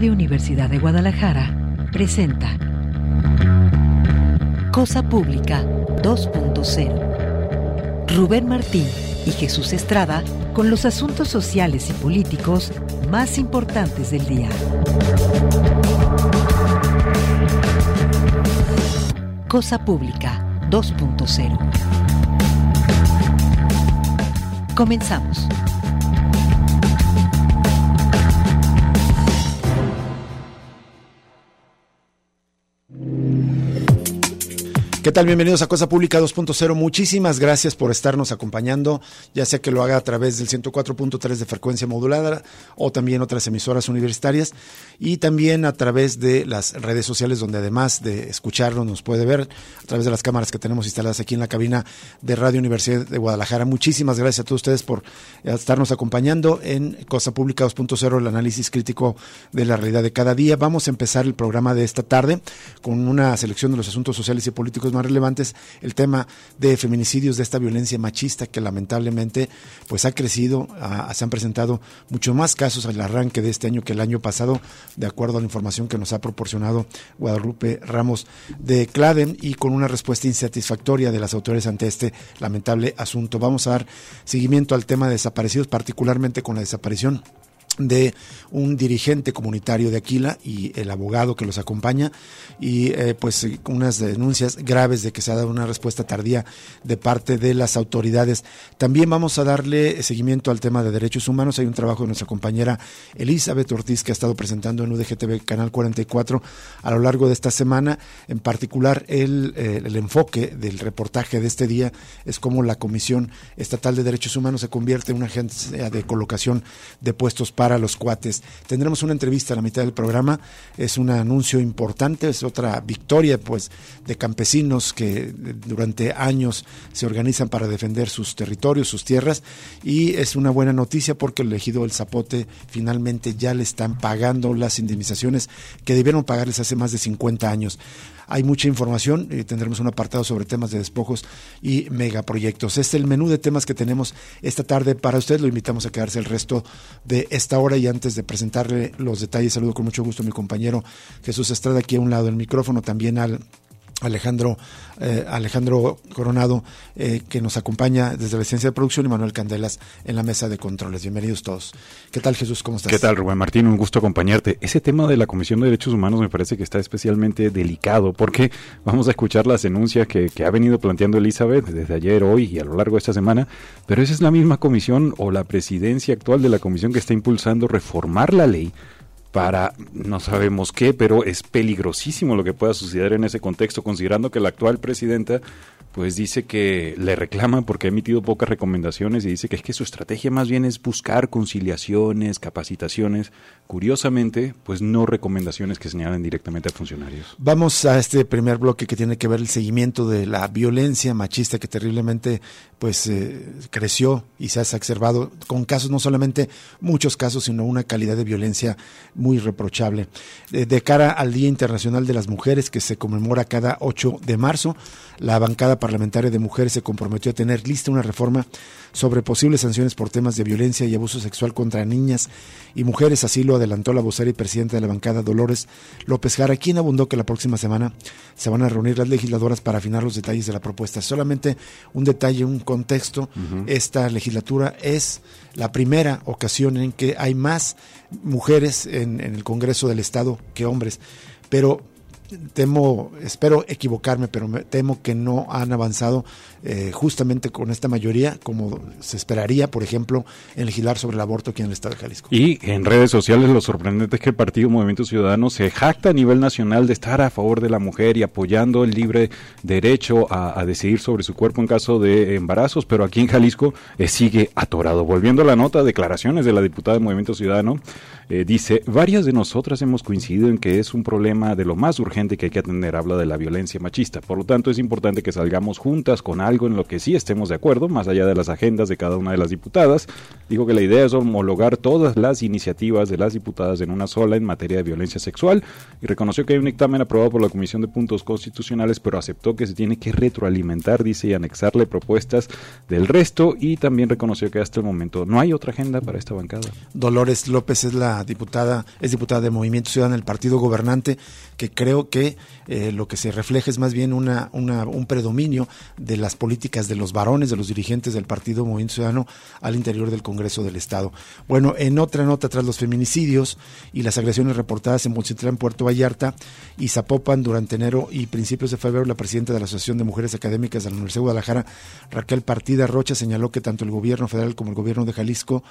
Universidad de Guadalajara presenta Cosa Pública 2.0. Rubén Martín y Jesús Estrada con los asuntos sociales y políticos más importantes del día. Cosa Pública 2.0. Comenzamos. ¿Qué tal? Bienvenidos a Cosa Pública 2.0. Muchísimas gracias por estarnos acompañando, ya sea que lo haga a través del 104.3 de frecuencia modulada o también otras emisoras universitarias y también a través de las redes sociales donde además de escucharnos nos puede ver a través de las cámaras que tenemos instaladas aquí en la cabina de Radio Universidad de Guadalajara. Muchísimas gracias a todos ustedes por estarnos acompañando en Cosa Pública 2.0, el análisis crítico de la realidad de cada día. Vamos a empezar el programa de esta tarde con una selección de los asuntos sociales y políticos más relevantes, el tema de feminicidios, de esta violencia machista que lamentablemente pues ha crecido, se han presentado muchos más casos al arranque de este año que el año pasado, de acuerdo a la información que nos ha proporcionado Guadalupe Ramos de Claden y con una respuesta insatisfactoria de las autoridades ante este lamentable asunto. Vamos a dar seguimiento al tema de desaparecidos, particularmente con la desaparición de un dirigente comunitario de Aquila y el abogado que los acompaña y eh, pues unas denuncias graves de que se ha dado una respuesta tardía de parte de las autoridades. También vamos a darle seguimiento al tema de derechos humanos. Hay un trabajo de nuestra compañera Elizabeth Ortiz que ha estado presentando en UDGTV Canal 44 a lo largo de esta semana. En particular el, eh, el enfoque del reportaje de este día es cómo la Comisión Estatal de Derechos Humanos se convierte en una agencia de colocación de puestos para los cuates. Tendremos una entrevista a la mitad del programa, es un anuncio importante, es otra victoria pues de campesinos que durante años se organizan para defender sus territorios, sus tierras y es una buena noticia porque el elegido El Zapote finalmente ya le están pagando las indemnizaciones que debieron pagarles hace más de 50 años. Hay mucha información, y tendremos un apartado sobre temas de despojos y megaproyectos. Este es el menú de temas que tenemos esta tarde para usted. Lo invitamos a quedarse el resto de esta hora y antes de presentarle los detalles, saludo con mucho gusto a mi compañero Jesús Estrada aquí a un lado del micrófono, también al Alejandro, eh, Alejandro Coronado, eh, que nos acompaña desde la ciencia de producción, y Manuel Candelas en la mesa de controles. Bienvenidos todos. ¿Qué tal, Jesús? ¿Cómo estás? ¿Qué tal, Rubén Martín? Un gusto acompañarte. Ese tema de la Comisión de Derechos Humanos me parece que está especialmente delicado, porque vamos a escuchar las denuncias que, que ha venido planteando Elizabeth desde ayer, hoy y a lo largo de esta semana, pero esa es la misma comisión o la presidencia actual de la comisión que está impulsando reformar la ley para no sabemos qué, pero es peligrosísimo lo que pueda suceder en ese contexto, considerando que la actual presidenta pues dice que le reclama porque ha emitido pocas recomendaciones y dice que es que su estrategia más bien es buscar conciliaciones, capacitaciones, curiosamente, pues no recomendaciones que señalen directamente a funcionarios. Vamos a este primer bloque que tiene que ver el seguimiento de la violencia machista que terriblemente pues eh, creció y se ha exacerbado con casos, no solamente muchos casos, sino una calidad de violencia muy reprochable. de cara al Día Internacional de las Mujeres que se conmemora cada 8 de marzo, la bancada parlamentaria de mujeres se comprometió a tener lista una reforma sobre posibles sanciones por temas de violencia y abuso sexual contra niñas y mujeres. Así lo adelantó la vocera y presidenta de la bancada Dolores López Jara, quien abundó que la próxima semana se van a reunir las legisladoras para afinar los detalles de la propuesta. Solamente un detalle, un contexto. Esta legislatura es la primera ocasión en que hay más mujeres en, en el Congreso del Estado que hombres. Pero temo, espero equivocarme, pero me temo que no han avanzado eh, justamente con esta mayoría como se esperaría, por ejemplo, en legislar sobre el aborto aquí en el Estado de Jalisco. Y en redes sociales lo sorprendente es que el Partido Movimiento Ciudadano se jacta a nivel nacional de estar a favor de la mujer y apoyando el libre derecho a, decidir sobre su cuerpo en caso de embarazos, pero aquí en Jalisco eh, sigue atorado. Volviendo a la nota, declaraciones de la diputada del Movimiento Ciudadano, eh, dice, varias de nosotras hemos coincidido en que es un problema de lo más urgente que hay que atender, habla de la violencia machista. Por lo tanto, es importante que salgamos juntas con algo en lo que sí estemos de acuerdo, más allá de las agendas de cada una de las diputadas. Dijo que la idea es homologar todas las iniciativas de las diputadas en una sola en materia de violencia sexual y reconoció que hay un dictamen aprobado por la Comisión de Puntos Constitucionales, pero aceptó que se tiene que retroalimentar, dice, y anexarle propuestas del resto y también reconoció que hasta el momento no hay otra agenda para esta bancada. Dolores López es la diputada, es diputada de Movimiento Ciudadano del partido gobernante, que creo que eh, lo que se refleja es más bien una, un predominio de las políticas de los varones, de los dirigentes del partido Movimiento Ciudadano al interior del Congreso del Estado. Bueno, en otra nota, tras los feminicidios y las agresiones reportadas en Mochitlán, Puerto Vallarta y Zapopan durante enero y principios de febrero, la presidenta de la Asociación de Mujeres Académicas de la Universidad de Guadalajara, Raquel Partida Rocha, señaló que tanto el gobierno federal como el gobierno de Jalisco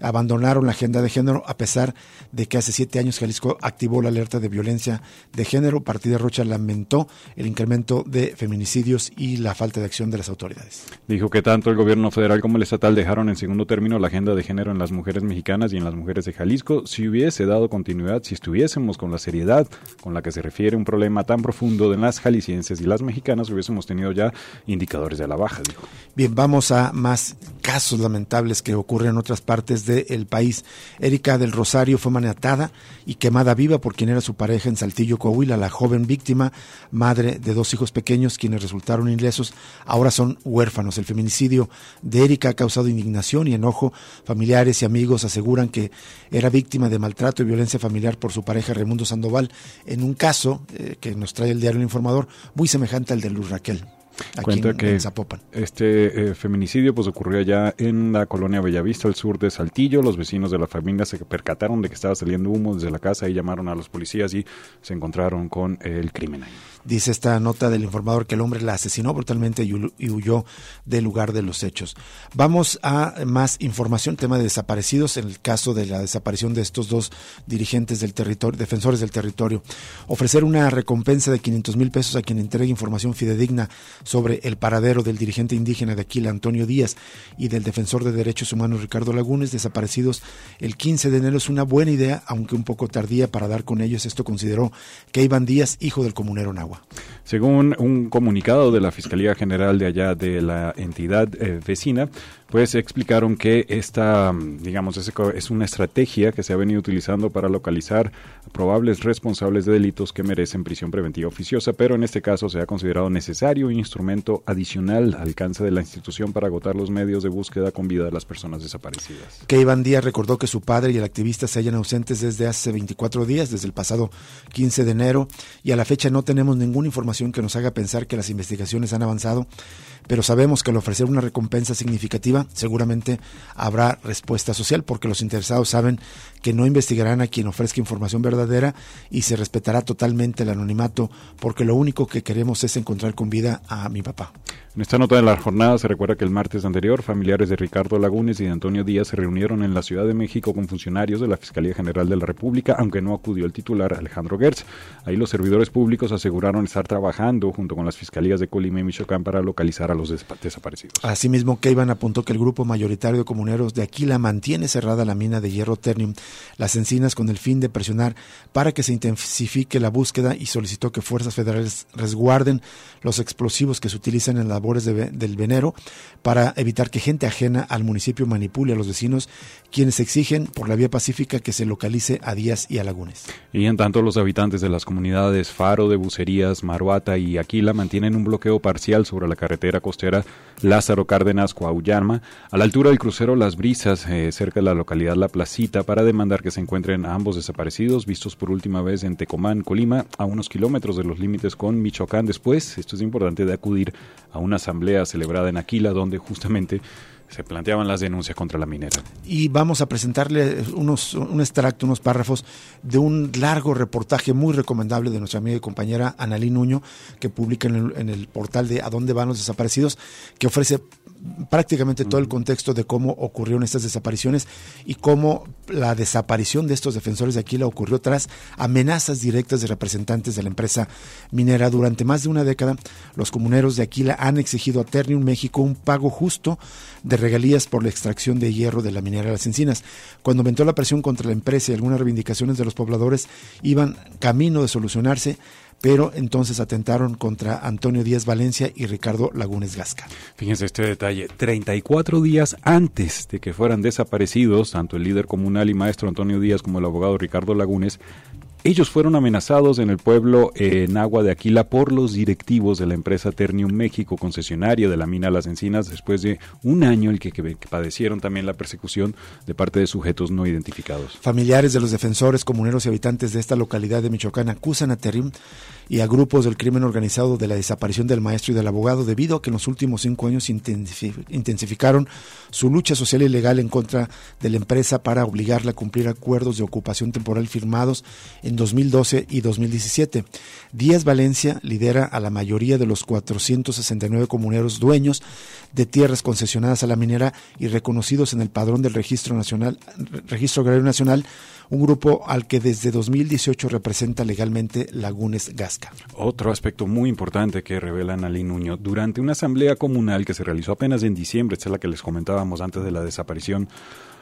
abandonaron la agenda de género a pesar de que hace siete años Jalisco activó la alerta de violencia de género. Partida Rocha lamentó el incremento de feminicidios y la falta de acción de las autoridades. Dijo que tanto el gobierno federal como el estatal dejaron en segundo término la agenda de género en las mujeres mexicanas y en las mujeres de Jalisco. Si hubiese dado continuidad, si estuviésemos con la seriedad con la que se refiere un problema tan profundo de las jaliscienses y las mexicanas, hubiésemos tenido ya indicadores de la baja, dijo. Bien, vamos a más casos lamentables que ocurren en otras partes del país. Erika del Rosario fue maniatada y quemada viva por quien era su pareja en Saltillo, Coahuila. La joven víctima, madre de dos hijos pequeños, quienes resultaron ilesos, ahora son huérfanos. El feminicidio de Erika ha causado indignación y enojo. Familiares y amigos aseguran que era víctima de maltrato y violencia familiar por su pareja Raimundo Sandoval, en un caso eh, que nos trae el diario El Informador, muy semejante al de Luz Raquel. Cuenta que este eh, feminicidio pues ocurrió allá en la colonia Bellavista, al sur de Saltillo. Los vecinos de la familia se percataron de que estaba saliendo humo desde la casa y llamaron a los policías y se encontraron con el crimen ahí. Dice esta nota del informador que el hombre la asesinó brutalmente y huyó del lugar de los hechos. Vamos a más información, tema de desaparecidos, en el caso de la desaparición de estos dos dirigentes del territorio, defensores del territorio. Ofrecer una recompensa de 500 mil pesos a quien entregue información fidedigna sobre el paradero del dirigente indígena de Aquila, Antonio Díaz, y del defensor de derechos humanos, Ricardo Lagunes, desaparecidos el 15 de enero. Es una buena idea, aunque un poco tardía para dar con ellos. Esto consideró que Iván Díaz, hijo del comunero Nahua. Según un comunicado de la Fiscalía General de allá de la entidad eh, vecina, pues explicaron que esta, digamos, es, una estrategia que se ha venido utilizando para localizar probables responsables de delitos que merecen prisión preventiva oficiosa, pero en este caso se ha considerado necesario un instrumento adicional al alcance de la institución para agotar los medios de búsqueda con vida de las personas desaparecidas. Que Iván Díaz recordó que su padre y el activista se hallan ausentes desde hace 24 días, desde el pasado 15 de enero, y a la fecha no tenemos ninguna información que nos haga pensar que las investigaciones han avanzado pero sabemos que al ofrecer una recompensa significativa seguramente habrá respuesta social porque los interesados saben que no investigarán a quien ofrezca información verdadera y se respetará totalmente el anonimato porque lo único que queremos es encontrar con vida a mi papá. En esta nota de la jornada se recuerda que el martes anterior familiares de Ricardo Lagunes y de Antonio Díaz se reunieron en la Ciudad de México con funcionarios de la Fiscalía General de la República, aunque no acudió el titular Alejandro Gertz. Ahí los servidores públicos aseguraron estar trabajando junto con las fiscalías de Colima y Michoacán para localizar a los desaparecidos. Asimismo, Keivan apuntó que el grupo mayoritario de comuneros de Aquila mantiene cerrada la mina de hierro Ternium, las encinas, con el fin de presionar para que se intensifique la búsqueda y solicitó que fuerzas federales resguarden los explosivos que se utilizan en la del venero para evitar que gente ajena al municipio manipule a los vecinos, quienes exigen por la vía pacífica que se localice a Díaz y a Lagunes. Y en tanto, los habitantes de las comunidades Faro de Bucerías, Maruata y Aquila mantienen un bloqueo parcial sobre la carretera costera Lázaro Cárdenas Coahullama, a la altura del crucero Las Brisas, eh, cerca de la localidad La Placita, para demandar que se encuentren a ambos desaparecidos, vistos por última vez en Tecomán, Colima, a unos kilómetros de los límites con Michoacán. Después, esto es importante, de acudir a una asamblea celebrada en Aquila, donde justamente se planteaban las denuncias contra la minera. Y vamos a presentarle unos, un extracto, unos párrafos de un largo reportaje muy recomendable de nuestra amiga y compañera Analí Nuño, que publica en el, en el portal de A dónde van los desaparecidos, que ofrece prácticamente todo el contexto de cómo ocurrieron estas desapariciones y cómo la desaparición de estos defensores de Aquila ocurrió tras amenazas directas de representantes de la empresa minera. Durante más de una década, los comuneros de Aquila han exigido a Ternium México un pago justo de regalías por la extracción de hierro de la minera de las encinas. Cuando aumentó la presión contra la empresa y algunas reivindicaciones de los pobladores iban camino de solucionarse, pero entonces atentaron contra Antonio Díaz Valencia y Ricardo Lagunes Gasca. Fíjense este detalle, 34 días antes de que fueran desaparecidos, tanto el líder comunal y maestro Antonio Díaz como el abogado Ricardo Lagunes, ellos fueron amenazados en el pueblo en Agua de Aquila por los directivos de la empresa Ternium México, concesionario de la mina Las Encinas, después de un año el que, que, padecieron también la persecución de parte de sujetos no identificados. Familiares de los defensores, comuneros y habitantes de esta localidad de Michoacán acusan a Ternium y a grupos del crimen organizado de la desaparición del maestro y del abogado debido a que en los últimos cinco años intensificaron su lucha social y legal en contra de la empresa para obligarla a cumplir acuerdos de ocupación temporal firmados en 2012 y 2017. Díaz Valencia lidera a la mayoría de los 469 comuneros dueños de tierras concesionadas a la minera y reconocidos en el padrón del Registro Nacional, Registro Agrario Nacional un grupo al que desde 2018 representa legalmente Lagunes Gasca. Otro aspecto muy importante que revela Analí Nuño, durante una asamblea comunal que se realizó apenas en diciembre, esta es la que les comentábamos antes de la desaparición,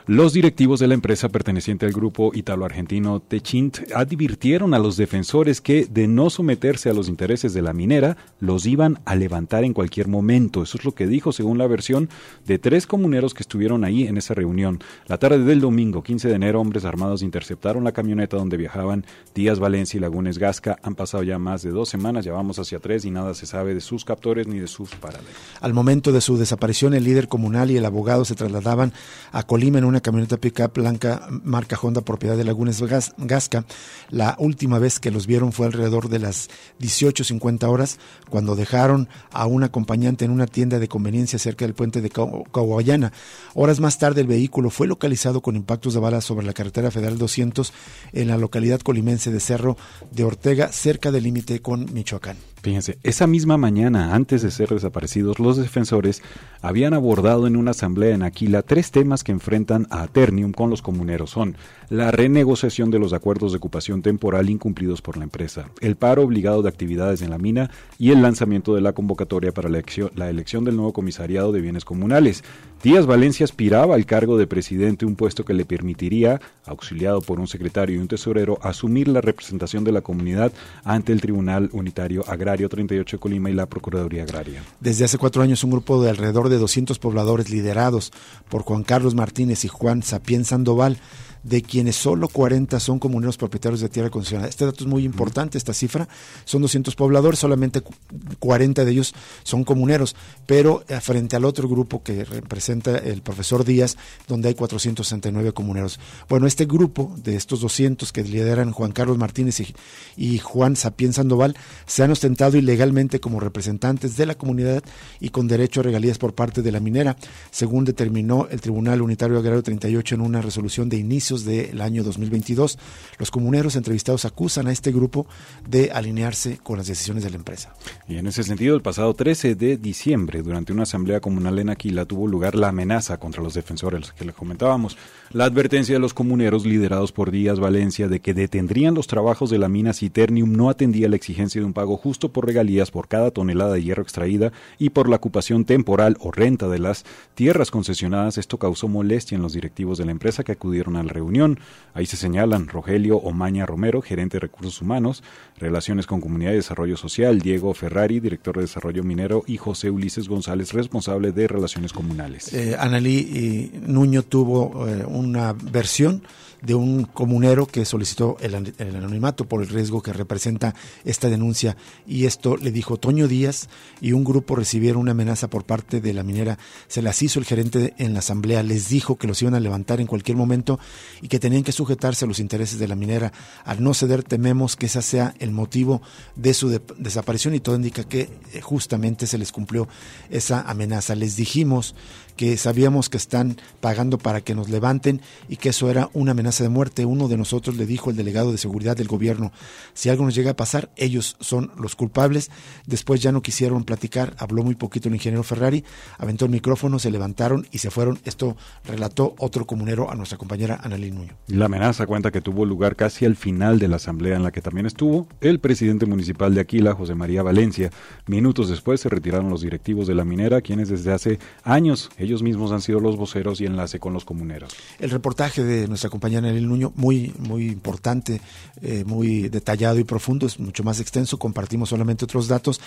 los directivos de la empresa perteneciente al grupo italo-argentino Techint advirtieron a los defensores que, de no someterse a los intereses de la minera, los iban a levantar en cualquier momento. Eso es lo que dijo, según la versión de tres comuneros que estuvieron ahí en esa reunión. La tarde del domingo, 15 de enero, hombres armados interceptaron la camioneta donde viajaban Díaz Valencia y Lagunes Gasca. Han pasado ya más de dos semanas, ya vamos hacia tres y nada se sabe de sus captores ni de sus paralelos. Al momento de su desaparición, el líder comunal y el abogado se trasladaban a Colima en un una camioneta pickup blanca marca Honda propiedad de Lagunes Gasca. La última vez que los vieron fue alrededor de las 18.50 horas cuando dejaron a un acompañante en una tienda de conveniencia cerca del puente de Caguayana. Horas más tarde el vehículo fue localizado con impactos de balas sobre la carretera federal 200 en la localidad colimense de Cerro de Ortega cerca del límite con Michoacán. Fíjense, esa misma mañana, antes de ser desaparecidos, los defensores habían abordado en una asamblea en Aquila tres temas que enfrentan a Ternium con los comuneros. Son la renegociación de los acuerdos de ocupación temporal incumplidos por la empresa, el paro obligado de actividades en la mina y el lanzamiento de la convocatoria para la elección, la elección del nuevo comisariado de bienes comunales. Díaz Valencia aspiraba al cargo de presidente, un puesto que le permitiría, auxiliado por un secretario y un tesorero, asumir la representación de la comunidad ante el Tribunal Unitario Agrario 38 de Colima y la Procuraduría Agraria. Desde hace cuatro años, un grupo de alrededor de 200 pobladores liderados por Juan Carlos Martínez y Juan Sapien Sandoval de quienes solo 40 son comuneros propietarios de tierra concesionada. Este dato es muy importante, esta cifra. Son 200 pobladores, solamente 40 de ellos son comuneros, pero eh, frente al otro grupo que representa el profesor Díaz, donde hay 469 comuneros. Bueno, este grupo de estos 200 que lideran Juan Carlos Martínez y, Juan Sapien Sandoval se han ostentado ilegalmente como representantes de la comunidad y con derecho a regalías por parte de la minera, según determinó el Tribunal Unitario Agrario 38 en una resolución de inicio del año 2022. Los comuneros entrevistados acusan a este grupo de alinearse con las decisiones de la empresa. Y en ese sentido, el pasado 13 de diciembre, durante una asamblea comunal en Aquila, tuvo lugar la amenaza contra los defensores que les comentábamos. La advertencia de los comuneros liderados por Díaz Valencia de que detendrían los trabajos de la mina Citernium no atendía la exigencia de un pago justo por regalías por cada tonelada de hierro extraída y por la ocupación temporal o renta de las tierras concesionadas. Esto causó molestia en los directivos de la empresa que acudieron al reunión. Ahí se señalan Rogelio Omaña Romero, gerente de recursos humanos, relaciones con comunidad y desarrollo social, Diego Ferrari, director de desarrollo minero, y José Ulises González, responsable de relaciones comunales. Eh, Analí Nuño tuvo eh, una versión de un comunero que solicitó el, anonimato por el riesgo que representa esta denuncia y esto le dijo Toño Díaz y un grupo recibieron una amenaza por parte de la minera. Se las hizo el gerente en la asamblea, les dijo que los iban a levantar en cualquier momento y que tenían que sujetarse a los intereses de la minera. Al no ceder tememos que ese sea el motivo de su desaparición y todo indica que eh, justamente se les cumplió esa amenaza. Les dijimos que sabíamos que están pagando para que nos levanten y que eso era una amenaza de muerte. Uno de nosotros le dijo el delegado de seguridad del gobierno, si algo nos llega a pasar, ellos son los culpables. Después ya no quisieron platicar, habló muy poquito el ingeniero Ferrari, aventó el micrófono, se levantaron y se fueron. Esto relató otro comunero a nuestra compañera Annalyn Nuño. La amenaza cuenta que tuvo lugar casi al final de la asamblea en la que también estuvo el presidente municipal de Aquila, José María Valencia. Minutos después se retiraron los directivos de la minera, quienes desde hace años Ellos mismos han sido los voceros y enlace con los comuneros. El reportaje de nuestra compañera Nelly Nuño, muy, muy importante, eh, muy detallado y profundo, es mucho más extenso, compartimos solamente otros datos,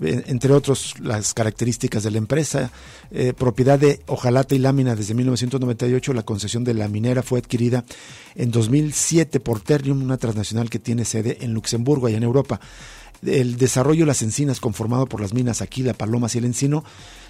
eh, entre otros las características de la empresa, eh, propiedad de Ojalata y Lámina. Desde 1998, la concesión de la minera fue adquirida en 2007 por Ternium, una transnacional que tiene sede en Luxemburgo, allá en Europa. El desarrollo de las encinas conformado por las minas Aquila, Palomas y el Encino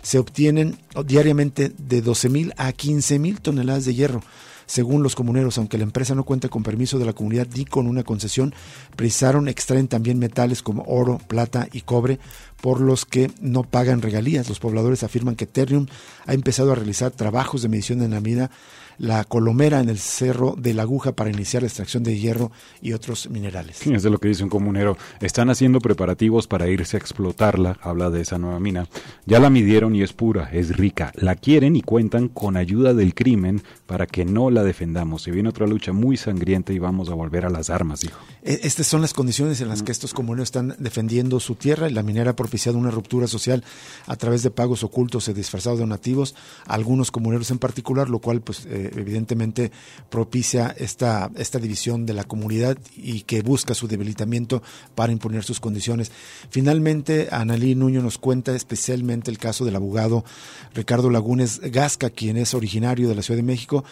se obtienen diariamente de 12.000 a 15.000 toneladas de hierro. Según los comuneros, aunque la empresa no cuenta con permiso de la comunidad ni con una concesión, precisaron extraen también metales como oro, plata y cobre, por los que no pagan regalías. Los pobladores afirman que Ternium ha empezado a realizar trabajos de medición en la mina la colomera en el cerro de la aguja para iniciar la extracción de hierro y otros minerales. Es de lo que dice un comunero. Están haciendo preparativos para irse a explotarla, habla de esa nueva mina. Ya la midieron y es pura, es rica. La quieren y cuentan con ayuda del crimen para que no la defendamos. Se viene otra lucha muy sangrienta y vamos a volver a las armas, dijo. E, estas son las condiciones en las que estos comuneros están defendiendo su tierra. La minera ha propiciado una ruptura social a través de pagos ocultos y disfrazados donativos, algunos comuneros en particular, lo cual pues eh, evidentemente propicia esta, esta división de la comunidad y que busca su debilitamiento para imponer sus condiciones. Finalmente, Analí Nuño nos cuenta especialmente el caso del abogado Ricardo Lagunes Gasca, quien es originario de la Ciudad de México,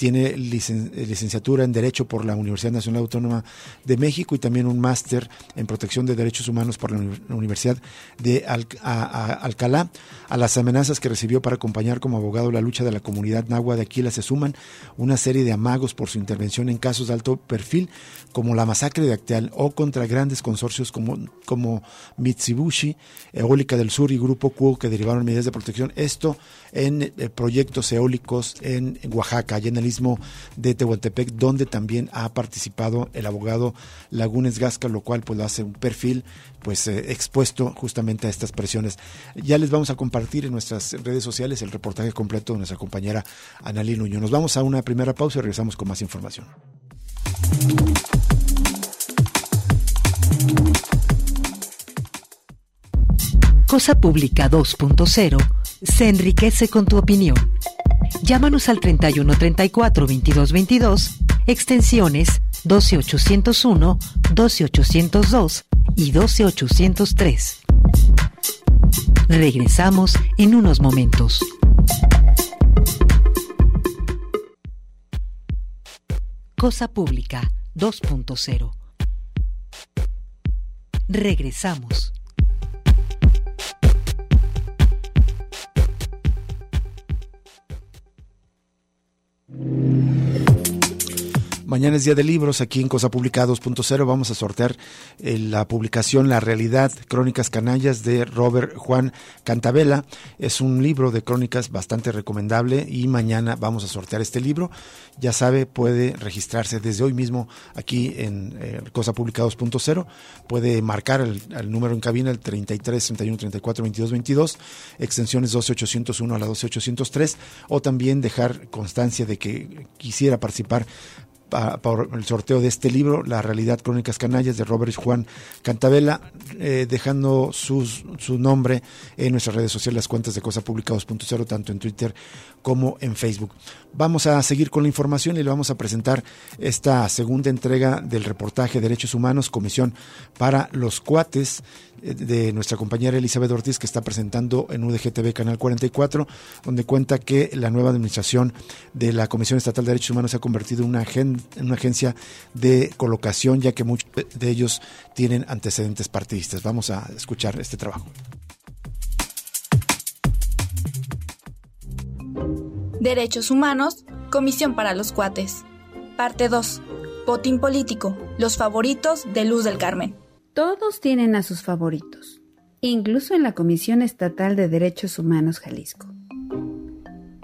tiene licenciatura en Derecho por la Universidad Nacional Autónoma de México y también un máster en Protección de Derechos Humanos por la Universidad de Alcalá. A las amenazas que recibió para acompañar como abogado la lucha de la comunidad nahua de Aquila se suman una serie de amagos por su intervención en casos de alto perfil, como la masacre de Acteal o contra grandes consorcios como, como Mitsubishi, Eólica del Sur y Grupo Q que derivaron medidas de protección. Esto en eh, proyectos eólicos en Oaxaca, allá en el de Tehuantepec, donde también ha participado el abogado Lagunes Gasca, lo cual pues lo hace un perfil pues eh, expuesto justamente a estas presiones. Ya les vamos a compartir en nuestras redes sociales el reportaje completo de nuestra compañera Analí Nuño. Nos vamos a una primera pausa y regresamos con más información. Cosa Pública 2.0 se enriquece con tu opinión. Llámanos al 31 34 22 22, extensiones 12801, 12802 y 12803. Regresamos en unos momentos. Cosa Pública 2.0. Regresamos. Mañana es día de libros, aquí en Cosa Pública 2.0 vamos a sortear eh, la publicación La Realidad, Crónicas Canallas de Robert Juan Cantabela. Es un libro de crónicas bastante recomendable y mañana vamos a sortear este libro. Ya sabe, puede registrarse desde hoy mismo aquí en eh, Cosa Pública 2.0. Puede marcar el, número en cabina, el 33 31 34 22 22, extensiones 12801 a la 12803, o también dejar constancia de que quisiera participar por el sorteo de este libro, La realidad crónicas canallas de Robert Juan Cantabela, eh, dejando su nombre en nuestras redes sociales, las cuentas de Cosa Pública 2.0, tanto en Twitter como en Facebook. Vamos a seguir con la información y le vamos a presentar esta segunda entrega del reportaje Derechos Humanos, Comisión para los Cuates de nuestra compañera Elizabeth Ortiz que está presentando en UDGTV Canal 44, donde cuenta que la nueva administración de la Comisión Estatal de Derechos Humanos se ha convertido en una, en una agencia de colocación, ya que muchos de ellos tienen antecedentes partidistas. Vamos a escuchar este trabajo. Derechos Humanos, Comisión para los Cuates. Parte 2. Botín político, los favoritos de Luz del Carmen. Todos tienen a sus favoritos, incluso en la Comisión Estatal de Derechos Humanos Jalisco.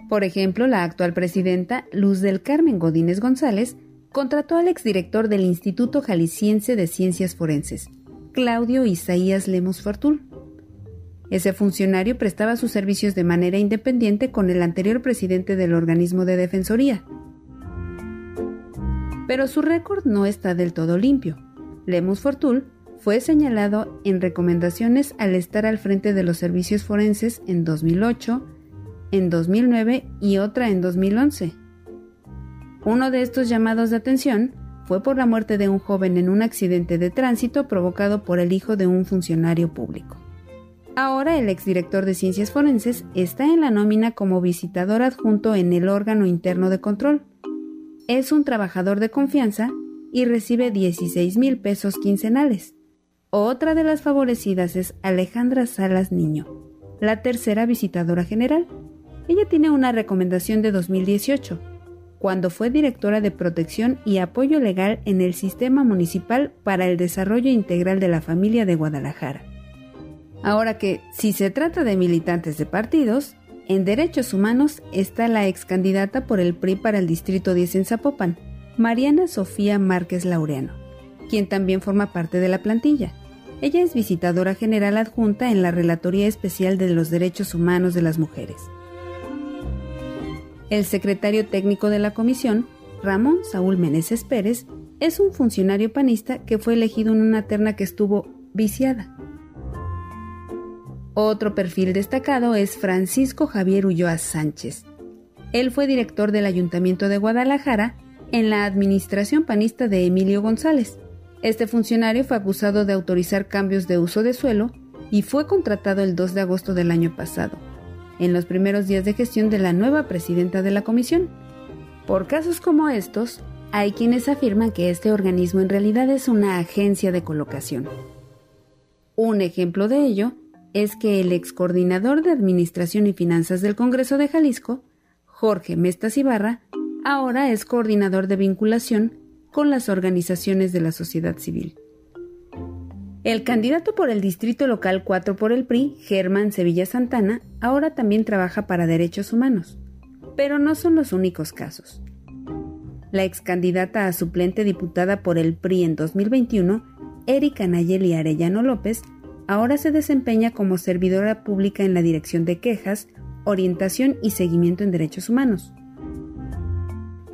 Por ejemplo, la actual presidenta Luz del Carmen Godínez González contrató al exdirector del Instituto Jalisciense de Ciencias Forenses, Claudio Isaías Lemos Fortul, ese funcionario prestaba sus servicios de manera independiente con el anterior presidente del organismo de defensoría. Pero su récord no está del todo limpio. Lemus Fortul fue señalado en recomendaciones al estar al frente de los servicios forenses en 2008, en 2009 y otra en 2011. Uno de estos llamados de atención fue por la muerte de un joven en un accidente de tránsito provocado por el hijo de un funcionario público. Ahora el exdirector de Ciencias Forenses está en la nómina como visitador adjunto en el órgano interno de control. Es un trabajador de confianza y recibe 16 mil pesos quincenales. Otra de las favorecidas es Alejandra Salas Niño, la tercera visitadora general. Ella tiene una recomendación de 2018 cuando fue directora de protección y apoyo legal en el Sistema Municipal para el Desarrollo Integral de la Familia de Guadalajara. Ahora que, si se trata de militantes de partidos, en derechos humanos está la ex candidata por el PRI para el Distrito 10 en Zapopan, Mariana Sofía Márquez Laureano, quien también forma parte de la plantilla. Ella es visitadora general adjunta en la Relatoría Especial de los Derechos Humanos de las Mujeres. El secretario técnico de la comisión, Ramón Saúl Meneses Pérez, es un funcionario panista que fue elegido en una terna que estuvo viciada. Otro perfil destacado es Francisco Javier Ulloa Sánchez. Él fue director del Ayuntamiento de Guadalajara en la administración panista de Emilio González. Este funcionario fue acusado de autorizar cambios de uso de suelo y fue contratado el 2 de agosto del año pasado en los primeros días de gestión de la nueva presidenta de la comisión. Por casos como estos, hay quienes afirman que este organismo en realidad es una agencia de colocación. Un ejemplo de ello es que el ex coordinador de Administración y Finanzas del Congreso de Jalisco, Jorge Mestas Ibarra, ahora es coordinador de vinculación con las organizaciones de la sociedad civil. El candidato por el Distrito Local 4 por el PRI, Germán Sevilla Santana, ahora también trabaja para derechos humanos. Pero no son los únicos casos. La ex candidata a suplente diputada por el PRI en 2021, Erika Nayeli Arellano López, ahora se desempeña como servidora pública en la Dirección de Quejas, Orientación y Seguimiento en Derechos Humanos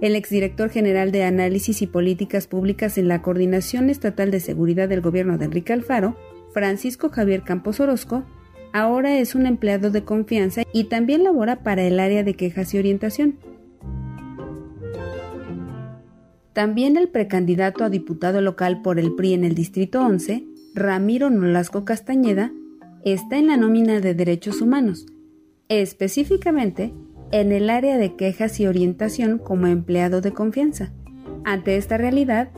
el exdirector general de Análisis y Políticas Públicas en la Coordinación Estatal de Seguridad del Gobierno de Enrique Alfaro, Francisco Javier Campos Orozco, ahora es un empleado de confianza y también labora para el área de quejas y orientación. También el precandidato a diputado local por el PRI en el Distrito 11, Ramiro Nolasco Castañeda, está en la nómina de Derechos Humanos, específicamente en el área de quejas y orientación como empleado de confianza. Ante esta realidad,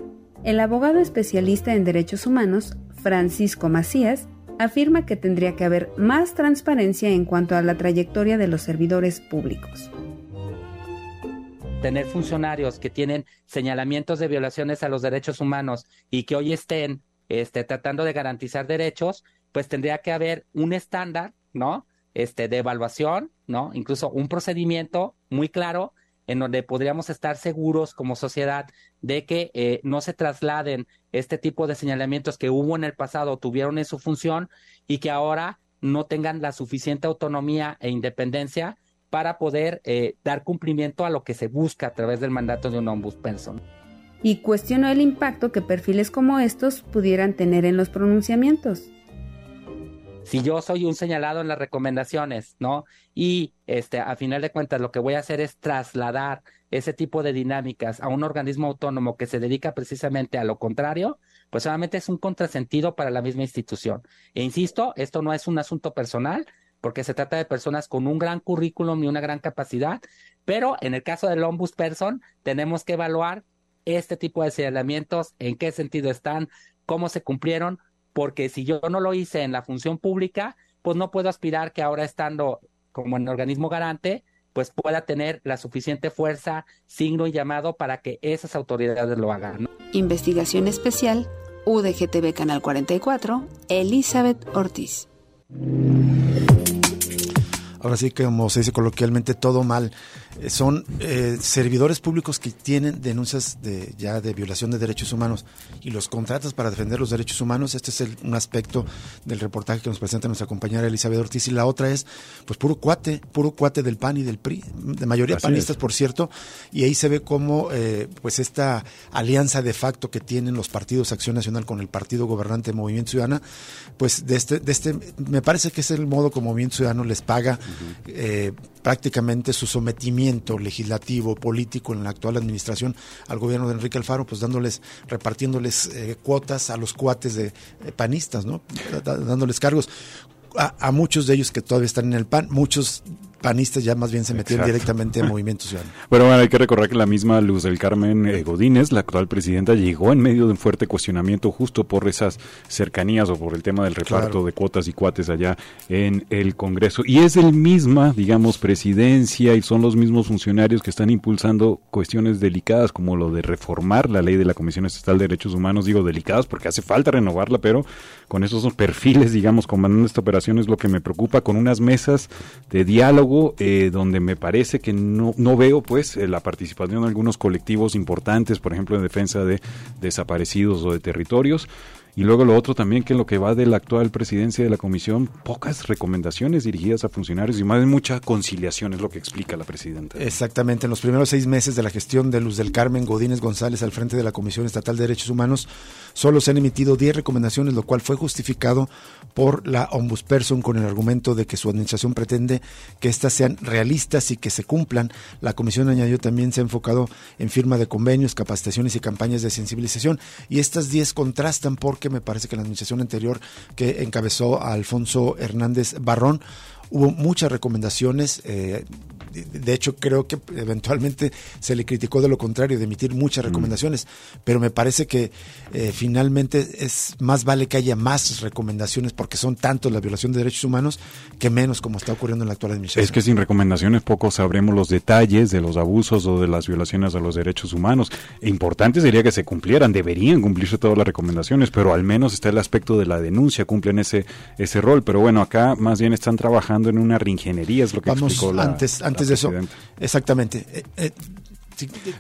el abogado especialista en derechos humanos, Francisco Macías, afirma que tendría que haber más transparencia en cuanto a la trayectoria de los servidores públicos. Tener funcionarios que tienen señalamientos de violaciones a los derechos humanos y que hoy estén este, tratando de garantizar derechos, pues tendría que haber un estándar, ¿no? Este, de evaluación ¿no? Incluso un procedimiento muy claro en donde podríamos estar seguros como sociedad de que eh, no se trasladen este tipo de señalamientos que hubo en el pasado, tuvieron en su función y que ahora no tengan la suficiente autonomía e independencia para poder eh, dar cumplimiento a lo que se busca a través del mandato de un ombudsperson. Y cuestionó el impacto que perfiles como estos pudieran tener en los pronunciamientos si yo soy un señalado en las recomendaciones, ¿no? Y este, a final de cuentas, lo que voy a hacer es trasladar ese tipo de dinámicas a un organismo autónomo que se dedica precisamente a lo contrario, pues solamente es un contrasentido para la misma institución. E insisto, esto no es un asunto personal, porque se trata de personas con un gran currículum y una gran capacidad, pero en el caso del ombudsperson tenemos que evaluar este tipo de señalamientos, en qué sentido están, cómo se cumplieron, porque si yo no lo hice en la función pública, pues no puedo aspirar que ahora estando como en organismo garante, pues pueda tener la suficiente fuerza, signo y llamado para que esas autoridades lo hagan. Investigación especial, UDGTV Canal 44, Elizabeth Ortiz. Ahora sí, como se dice coloquialmente, todo mal. Eh, son eh, servidores públicos que tienen denuncias de ya de violación de derechos humanos y los contratas para defender los derechos humanos. Este es un aspecto del reportaje que nos presenta nuestra compañera Elizabeth Ortiz. Y la otra es, pues, puro cuate, puro cuate del PAN y del PRI, de mayoría panistas, por cierto. Y ahí se ve cómo, eh, pues, esta alianza de facto que tienen los partidos Acción Nacional con el partido gobernante Movimiento Ciudadana, pues, de este, de este, me parece que es el modo como Movimiento Ciudadano les paga eh, prácticamente su sometimiento legislativo, político en la actual administración al gobierno de Enrique Alfaro, pues dándoles, repartiéndoles eh, cuotas a los cuates de panistas, ¿no? dándoles cargos. a, muchos de ellos que todavía están en el PAN, muchos panistas ya más bien se metieron directamente en Movimiento Ciudadano. Bueno, hay que recordar que la misma Luz del Carmen eh, Godínez, la actual presidenta, llegó en medio de un fuerte cuestionamiento justo por esas cercanías o por el tema del reparto de cuotas y cuates allá en el Congreso. Y es el misma, digamos, presidencia y son los mismos funcionarios que están impulsando cuestiones delicadas como lo de reformar la ley de la Comisión Estatal de Derechos Humanos. Digo delicadas porque hace falta renovarla, pero con esos perfiles, digamos, comandando esta operación es lo que me preocupa, con unas mesas de diálogo eh, donde me parece que no, no veo pues eh, la participación de algunos colectivos importantes, por ejemplo en defensa de desaparecidos o de territorios. Y luego lo otro también, que lo que va de la actual presidencia de la comisión, pocas recomendaciones dirigidas a funcionarios y más de mucha conciliación, es lo que explica la presidenta. Exactamente, en los primeros seis meses de la gestión de Luz del Carmen Godínez González al frente de la Comisión Estatal de Derechos Humanos, solo se han emitido diez recomendaciones, lo cual fue justificado por la ombudsperson con el argumento de que su administración pretende que éstas sean realistas y que se cumplan. La comisión añadió también se ha enfocado en firma de convenios, capacitaciones y campañas de sensibilización y estas diez contrastan porque me parece que la administración anterior que encabezó a Alfonso Hernández Barrón hubo muchas recomendaciones. Eh, de hecho, creo que eventualmente se le criticó de lo contrario, de emitir muchas mm. recomendaciones, pero me parece que eh, finalmente es más vale que haya más recomendaciones porque son tanto la violación de derechos humanos que menos como está ocurriendo en la actual administración. Es que sin recomendaciones poco sabremos los detalles de los abusos o de las violaciones a los derechos humanos. E importante sería que se cumplieran, deberían cumplirse todas las recomendaciones, pero al menos está el aspecto de la denuncia, cumplen ese, ese rol. Pero bueno, acá más bien están trabajando en una reingeniería, es lo que explicó la, antes, antes de eso, exactamente. Eh, eh,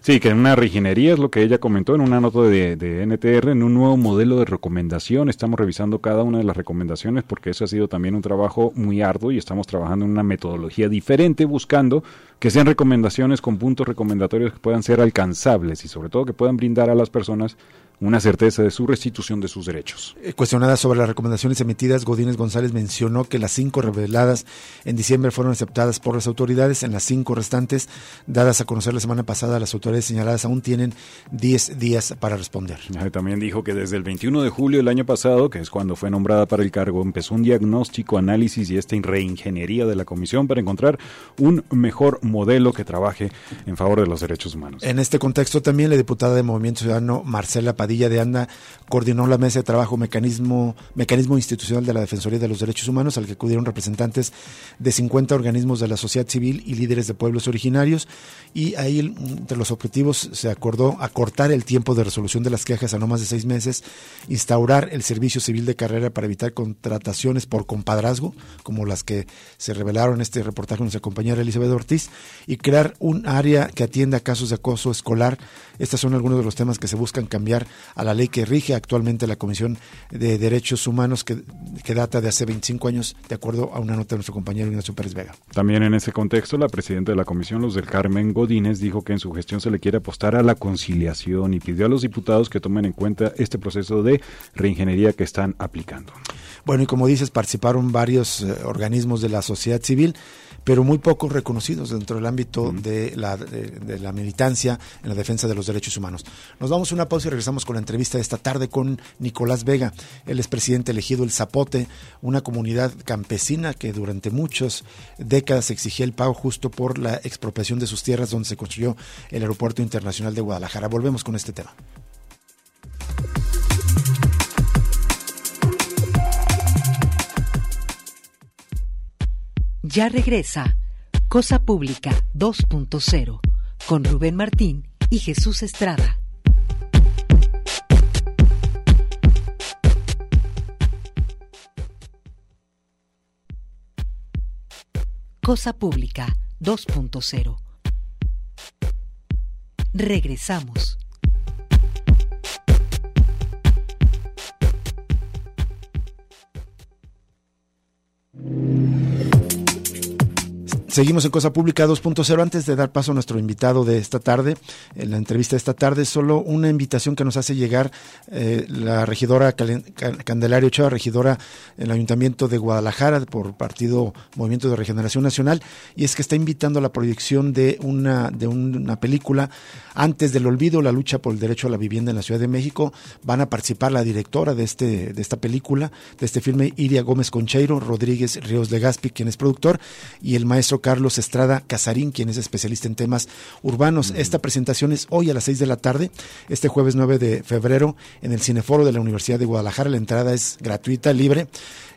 sí. que en una reingeniería es lo que ella comentó en una nota de, de, NTR, en un nuevo modelo de recomendación. Estamos revisando cada una de las recomendaciones porque eso ha sido también un trabajo muy arduo y estamos trabajando en una metodología diferente buscando que sean recomendaciones con puntos recomendatorios que puedan ser alcanzables y sobre todo que puedan brindar a las personas una certeza de su restitución de sus derechos. Eh, cuestionada sobre las recomendaciones emitidas, Godínez González mencionó que las cinco reveladas en diciembre fueron aceptadas por las autoridades. En las cinco restantes, dadas a conocer la semana pasada, las autoridades señaladas aún tienen 10 días para responder. También dijo que desde el 21 de julio del año pasado, que es cuando fue nombrada para el cargo, empezó un diagnóstico, análisis y esta reingeniería de la comisión para encontrar un mejor modelo que trabaje en favor de los derechos humanos. En este contexto también la diputada de Movimiento Ciudadano, Marcela Padilla de Anda coordinó la mesa de trabajo mecanismo, mecanismo institucional de la Defensoría de los Derechos Humanos, al que acudieron representantes de 50 organismos de la sociedad civil y líderes de pueblos originarios. Y ahí, entre los objetivos, se acordó acortar el tiempo de resolución de las quejas a no más de seis meses, instaurar el servicio civil de carrera para evitar contrataciones por compadrazgo, como las que se revelaron en este reportaje con nuestra compañera Elizabeth Ortiz, y crear un área que atienda casos de acoso escolar. Estos son algunos de los temas que se buscan cambiar a la ley que rige actualmente la Comisión de Derechos Humanos que, que data de hace 25 años, de acuerdo a una nota de nuestro compañero Ignacio Pérez Vega. También en ese contexto, la presidenta de la Comisión, Luz del Carmen Godínez, dijo que en su gestión se le quiere apostar a la conciliación y pidió a los diputados que tomen en cuenta este proceso de reingeniería que están aplicando. Bueno, y como dices, participaron varios eh, organismos de la sociedad civil pero muy pocos reconocidos dentro del ámbito de, la, de, la militancia en la defensa de los derechos humanos. Nos vamos a una pausa y regresamos con la entrevista de esta tarde con Nicolás Vega. Él es presidente elegido El Zapote, una comunidad campesina que durante muchas décadas exigía el pago justo por la expropiación de sus tierras donde se construyó el Aeropuerto Internacional de Guadalajara. Volvemos con este tema. Ya regresa Cosa Pública 2.0 con Rubén Martín y Jesús Estrada. Cosa Pública 2.0. Regresamos. Seguimos en Cosa Pública 2.0. Antes de dar paso a nuestro invitado de esta tarde, en la entrevista de esta tarde, solo una invitación que nos hace llegar eh, la regidora Candelario Ochoa, regidora en el Ayuntamiento de Guadalajara por Partido Movimiento de Regeneración Nacional, y es que está invitando a la proyección de una, de una película antes del olvido, la lucha por el derecho a la vivienda en la Ciudad de México. Van a participar la directora de, este, de esta película, de este filme, Iria Gómez Concheiro, Rodríguez Ríos Legaspi, quien es productor, y el maestro Carlos Estrada Casarín, quien es especialista en temas urbanos. Esta presentación es hoy a las 6 de la tarde, este jueves 9 de febrero, en el Cineforo de la Universidad de Guadalajara. La entrada es gratuita, libre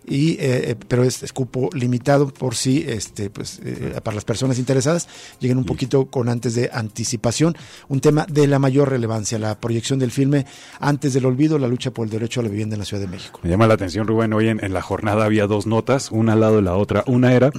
y eh, eh, pero es, cupo limitado por si este pues eh, para las personas interesadas lleguen un poquito con antes de anticipación. Un tema de la mayor relevancia la proyección del filme antes del olvido la lucha por el derecho a la vivienda en la Ciudad de México. Me llama la atención Rubén hoy en, en la jornada había dos notas una al lado de la otra. Una era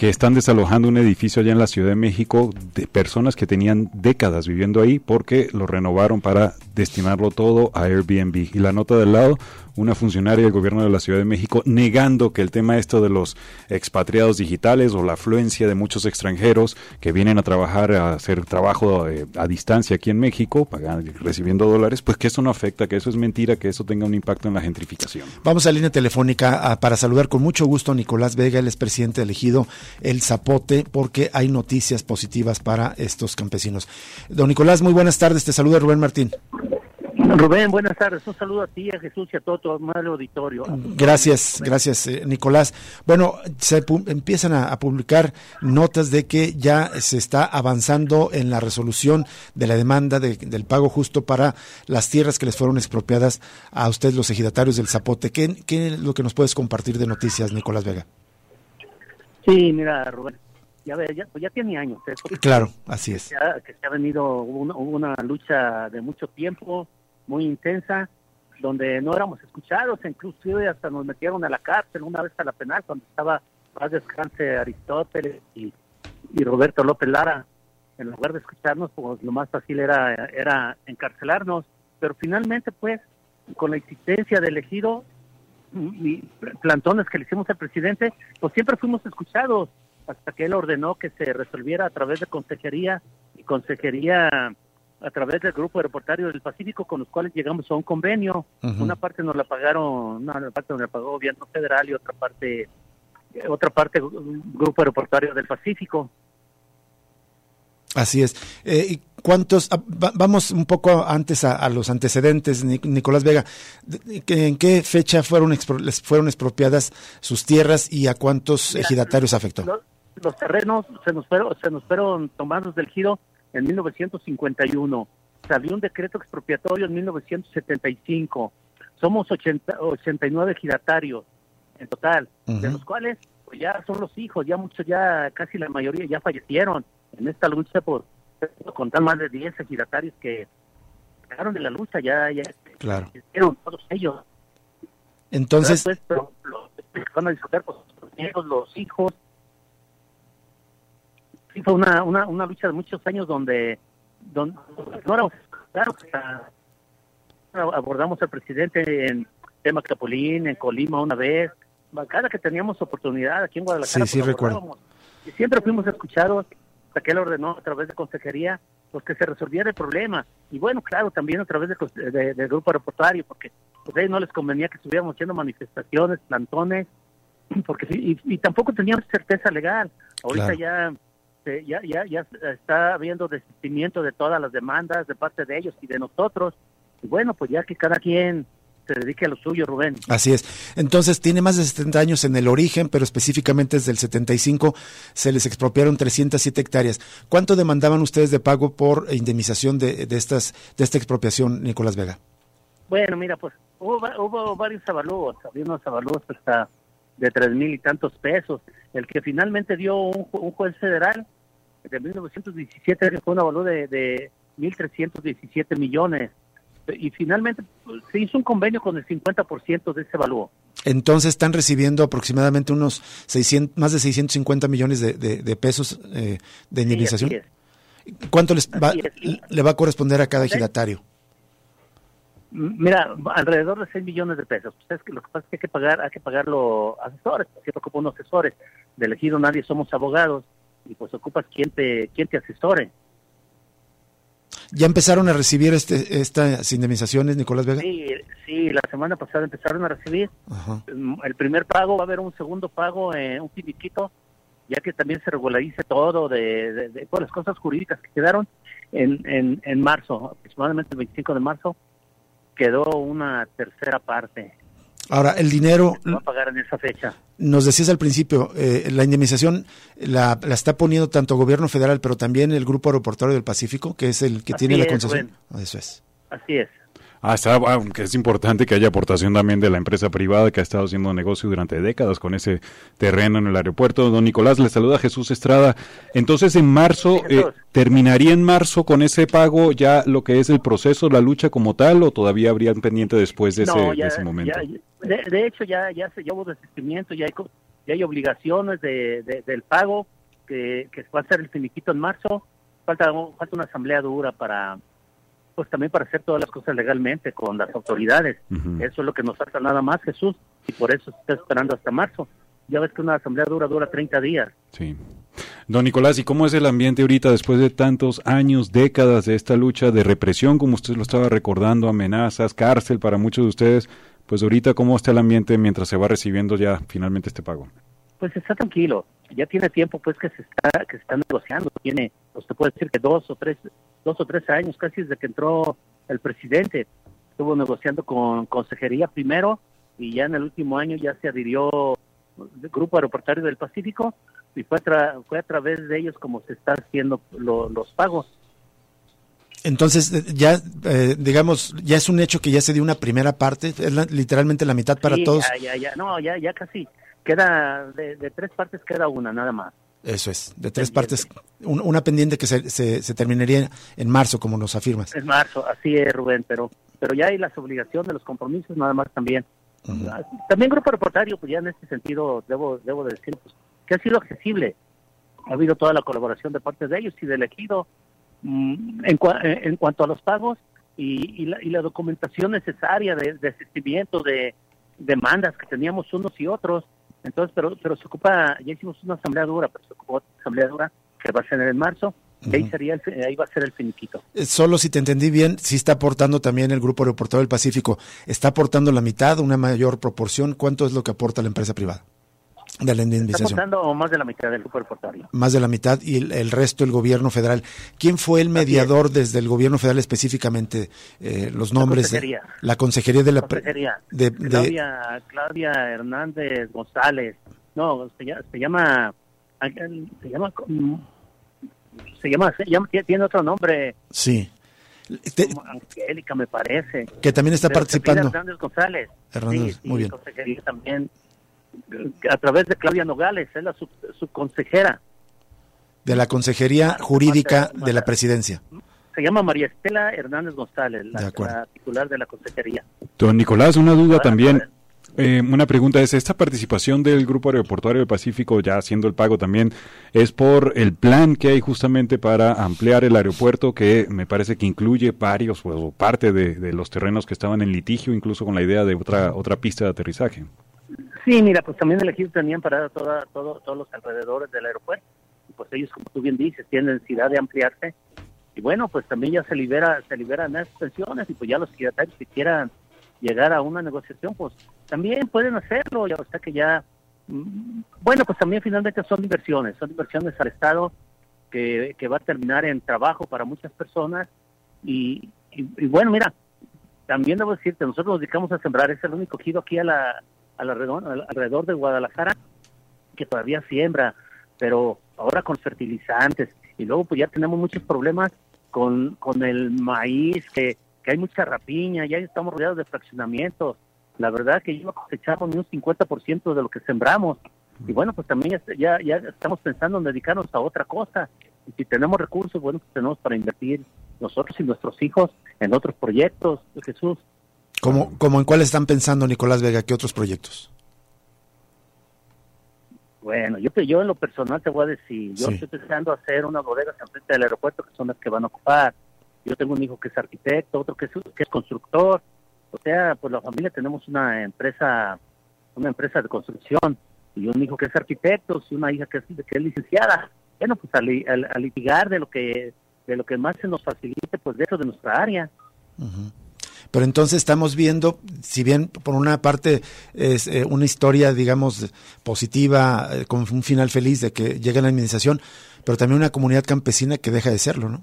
que están desalojando un edificio allá en la Ciudad de México de personas que tenían décadas viviendo ahí porque lo renovaron para destinarlo todo a Airbnb. Y la nota del lado, una funcionaria del gobierno de la Ciudad de México negando que el tema esto de los expatriados digitales o la afluencia de muchos extranjeros que vienen a trabajar, a hacer trabajo eh, a, distancia aquí en México, pagando, recibiendo dólares, pues que eso no afecta, que eso es mentira, que eso tenga un impacto en la gentrificación. Vamos a línea telefónica para saludar con mucho gusto a Nicolás Vega, el expresidente elegido El Zapote, porque hay noticias positivas para estos campesinos. Don Nicolás, muy buenas tardes, te saluda Rubén Martín. Rubén, buenas tardes. Un saludo a ti, a Jesús y a todo tu amable auditorio. Gracias, gracias, eh, Nicolás. Bueno, se empiezan a, publicar notas de que ya se está avanzando en la resolución de la demanda del pago justo para las tierras que les fueron expropiadas a ustedes, los ejidatarios del Zapote. ¿Qué, es lo que nos puedes compartir de noticias, Nicolás Vega? Sí, mira, Rubén. Ya, ya, pues ya tiene años. claro, así es. Que se ha, venido, una lucha de mucho tiempo, muy intensa, donde no éramos escuchados, inclusive hasta nos metieron a la cárcel una vez a la penal cuando estaba más descanse Aristóteles y, Roberto López Lara. En lugar de escucharnos, pues lo más fácil era, era encarcelarnos, pero finalmente pues con la existencia del ejido y plantones que le hicimos al presidente, pues siempre fuimos escuchados hasta que él ordenó que se resolviera a través de consejería y consejería a través del grupo aeroportario del Pacífico con los cuales llegamos a un convenio. Una parte nos la pagaron, una parte nos la pagó gobierno federal y otra parte otra parte grupo aeroportario del Pacífico. Así es. Eh, ¿Cuántos? Ah, vamos un poco antes a, los antecedentes, Nicolás Vega. ¿En qué fecha fueron, les fueron expropiadas sus tierras y a cuántos ejidatarios afectó? Los, terrenos se nos, fueron, se nos fueron tomados del giro en 1951. Salió un decreto expropiatorio en 1975. Somos 80, 89 giratarios en total, de los cuales pues, ya son los hijos, ya muchos, ya casi la mayoría ya fallecieron en esta lucha por contar más de 10 giratarios que quedaron de la lucha, ya, ya claro. todos ellos. Entonces, van a discutir con los los hijos, sí fue una, una, una lucha de muchos años donde, donde no claro abordamos al presidente en tema Capulín, en Colima una vez, cada que teníamos oportunidad aquí en Guadalajara. Sí, sí, recuerdo. Y siempre fuimos escuchados hasta que él ordenó a través de consejería pues que se resolviera el problema. Y bueno, claro, también a través del de, grupo aeroportuario, porque pues, a ellos no les convenía que estuviéramos haciendo manifestaciones, plantones, porque y, y tampoco teníamos certeza legal. Ahorita ya este, ya, ya, ya está habiendo desistimiento de todas las demandas de parte de ellos y de nosotros. Y bueno, pues ya que cada quien se dedique a lo suyo, Rubén. Así es. Entonces, tiene más de 70 años en el origen, pero específicamente desde el 75 se les expropiaron 307 hectáreas. ¿Cuánto demandaban ustedes de pago por indemnización de, de, estas, de esta expropiación, Nicolás Vega? Bueno, mira, pues hubo, hubo varios avalúos, había unos avalúos hasta de tres mil y tantos pesos. El que finalmente dio un, juez federal de 1917 fue un valor de, de 1.317 millones. Y finalmente se hizo un convenio con el 50% de ese valor. Entonces están recibiendo aproximadamente unos 600, más de 650 millones de, de, pesos eh, de indemnización. ¿Cuánto les le va a corresponder a cada ejidatario? Mira, alrededor de 6 millones de pesos. Que lo que pasa es que hay que pagar, hay que pagar los asesores, siempre ocupa unos asesores. De elegido nadie somos abogados. y pues ocupas quien te, quien te asesore. ¿Ya empezaron a recibir este, estas indemnizaciones, Nicolás Vega? Sí, sí, la semana pasada empezaron a recibir. El primer pago, va a haber un segundo pago, eh, un finiquito, ya que también se regularice todo de, de, de las cosas jurídicas que quedaron en, en, en marzo, aproximadamente el 25 de marzo, quedó una tercera parte. Ahora, el dinero... va a pagar en esa fecha. Nos decías al principio, eh, la indemnización la, la, está poniendo tanto el gobierno federal, pero también el Grupo Aeroportuario del Pacífico, que es el que tiene la concesión. Eso es. Así es. Ah, está, aunque es importante que haya aportación también de la empresa privada que ha estado haciendo negocio durante décadas con ese terreno en el aeropuerto. Don Nicolás, le saluda Jesús Estrada. Entonces, en marzo, eh, ¿terminaría en marzo con ese pago ya lo que es el proceso, la lucha como tal, o todavía habrían pendiente después de, ese, momento? De, hecho, ya, ya, se, ya hubo desistimiento, ya hay, ya hay obligaciones de, del pago, que, que va a ser el finiquito en marzo. Falta, falta una asamblea dura para pues también para hacer todas las cosas legalmente con las autoridades. Eso es lo que nos falta nada más, Jesús, y por eso se está esperando hasta marzo. Ya ves que una asamblea dura dura 30 días. Sí. Don Nicolás, ¿y cómo es el ambiente ahorita después de tantos años, décadas de esta lucha de represión, como usted lo estaba recordando, amenazas, cárcel para muchos de ustedes? Pues ahorita, ¿cómo está el ambiente mientras se va recibiendo ya finalmente este pago? Pues está tranquilo. Ya tiene tiempo pues que se está que se está negociando. Tiene, usted puede decir que dos o tres dos o tres años, casi desde que entró el presidente. Estuvo negociando con consejería primero y ya en el último año ya se adhirió el Grupo Aeroportuario del Pacífico y fue fue a través de ellos como se están haciendo los pagos. Entonces, eh, ya, eh, digamos, ya es un hecho que ya se dio una primera parte, es literalmente la mitad para todos. Ya, ya, ya, no, ya, ya casi. Queda, de, de tres partes queda una, nada más. Eso es, de tres partes, una pendiente que se, se, terminaría en marzo, como nos afirmas. En marzo, así es, Rubén, pero pero ya hay las obligaciones, los compromisos, nada más también. También Grupo Reportario, pues ya en este sentido, debo, debo decir, pues, que ha sido accesible. Ha habido toda la colaboración de parte de ellos y del ejido en, en cuanto a los pagos y, y, la, y la documentación necesaria de, de asistimiento, de demandas que teníamos unos y otros entonces, pero, pero se ocupa, ya hicimos una asamblea dura, pero se ocupó otra asamblea dura que va a ser en marzo, y ahí, sería ahí va a ser el finiquito. Eh, solo si te entendí bien, sí está aportando también el Grupo Aeroportuario del Pacífico. ¿Está aportando la mitad, una mayor proporción? ¿Cuánto es lo que aporta la empresa privada? De la indemnización. Más de la mitad del grupo aeroportuario. Más de la mitad y el, resto el gobierno federal. ¿Quién fue el mediador desde el gobierno federal específicamente? Eh, los nombres. La consejería. De, la consejería de la. Consejería. De, Claudia, Claudia Hernández González. No, se, llama. Se llama. Se llama. Se llama tiene otro nombre. Sí. Angélica, me parece. Que también está participando. Hernández González. Hernández, muy bien. Consejería también a través de Claudia Nogales, es la subconsejera. De la Consejería Jurídica de la Presidencia. Se llama María Estela Hernández González, la, titular de la Consejería. Don Nicolás, una duda también. Eh, una pregunta es, ¿esta participación del Grupo Aeroportuario del Pacífico, ya haciendo el pago también, es por el plan que hay justamente para ampliar el aeropuerto, que me parece que incluye varios o parte de, de los terrenos que estaban en litigio, incluso con la idea de otra, otra pista de aterrizaje? Sí, mira, pues también el equipo tenían parada toda, todo, todos los alrededores del aeropuerto. Y pues ellos, como tú bien dices, tienen necesidad de ampliarse. Y bueno, pues también ya se libera, se liberan esas pensiones y pues ya los secretarios que quieran llegar a una negociación, pues también pueden hacerlo. Ya, o sea que ya, mm, bueno, pues también finalmente son inversiones, son inversiones al Estado que, que va a terminar en trabajo para muchas personas. Y, y, bueno, mira, también debo decirte, nosotros nos dedicamos a sembrar, es el único giro aquí a la alrededor, alrededor de Guadalajara que todavía siembra, pero ahora con fertilizantes. Y luego pues ya tenemos muchos problemas con, con el maíz, que, que hay mucha rapiña, ya estamos rodeados de fraccionamientos. La verdad que yo cosechamos ni un 50% de lo que sembramos. Y bueno, pues también ya, ya estamos pensando en dedicarnos a otra cosa. Y si tenemos recursos, bueno, pues tenemos para invertir nosotros y nuestros hijos en otros proyectos, Jesús. ¿Cómo, cómo en cuáles están pensando Nicolás Vega? ¿Qué otros proyectos? Bueno, yo, yo en lo personal te voy a decir, yo estoy pensando hacer unas bodegas frente del aeropuerto que son las que van a ocupar. Yo tengo un hijo que es arquitecto, otro que es, que es constructor. O sea, pues la familia tenemos una empresa, una empresa de construcción y un hijo que es arquitecto y una hija que es, que es licenciada. bueno, pues a, litigar de lo que de lo que más se nos facilite, pues dentro de nuestra área. Pero entonces estamos viendo, si bien por una parte es eh, una historia, digamos, positiva, eh, con un final feliz de que llegue la administración, pero también una comunidad campesina que deja de serlo, ¿no?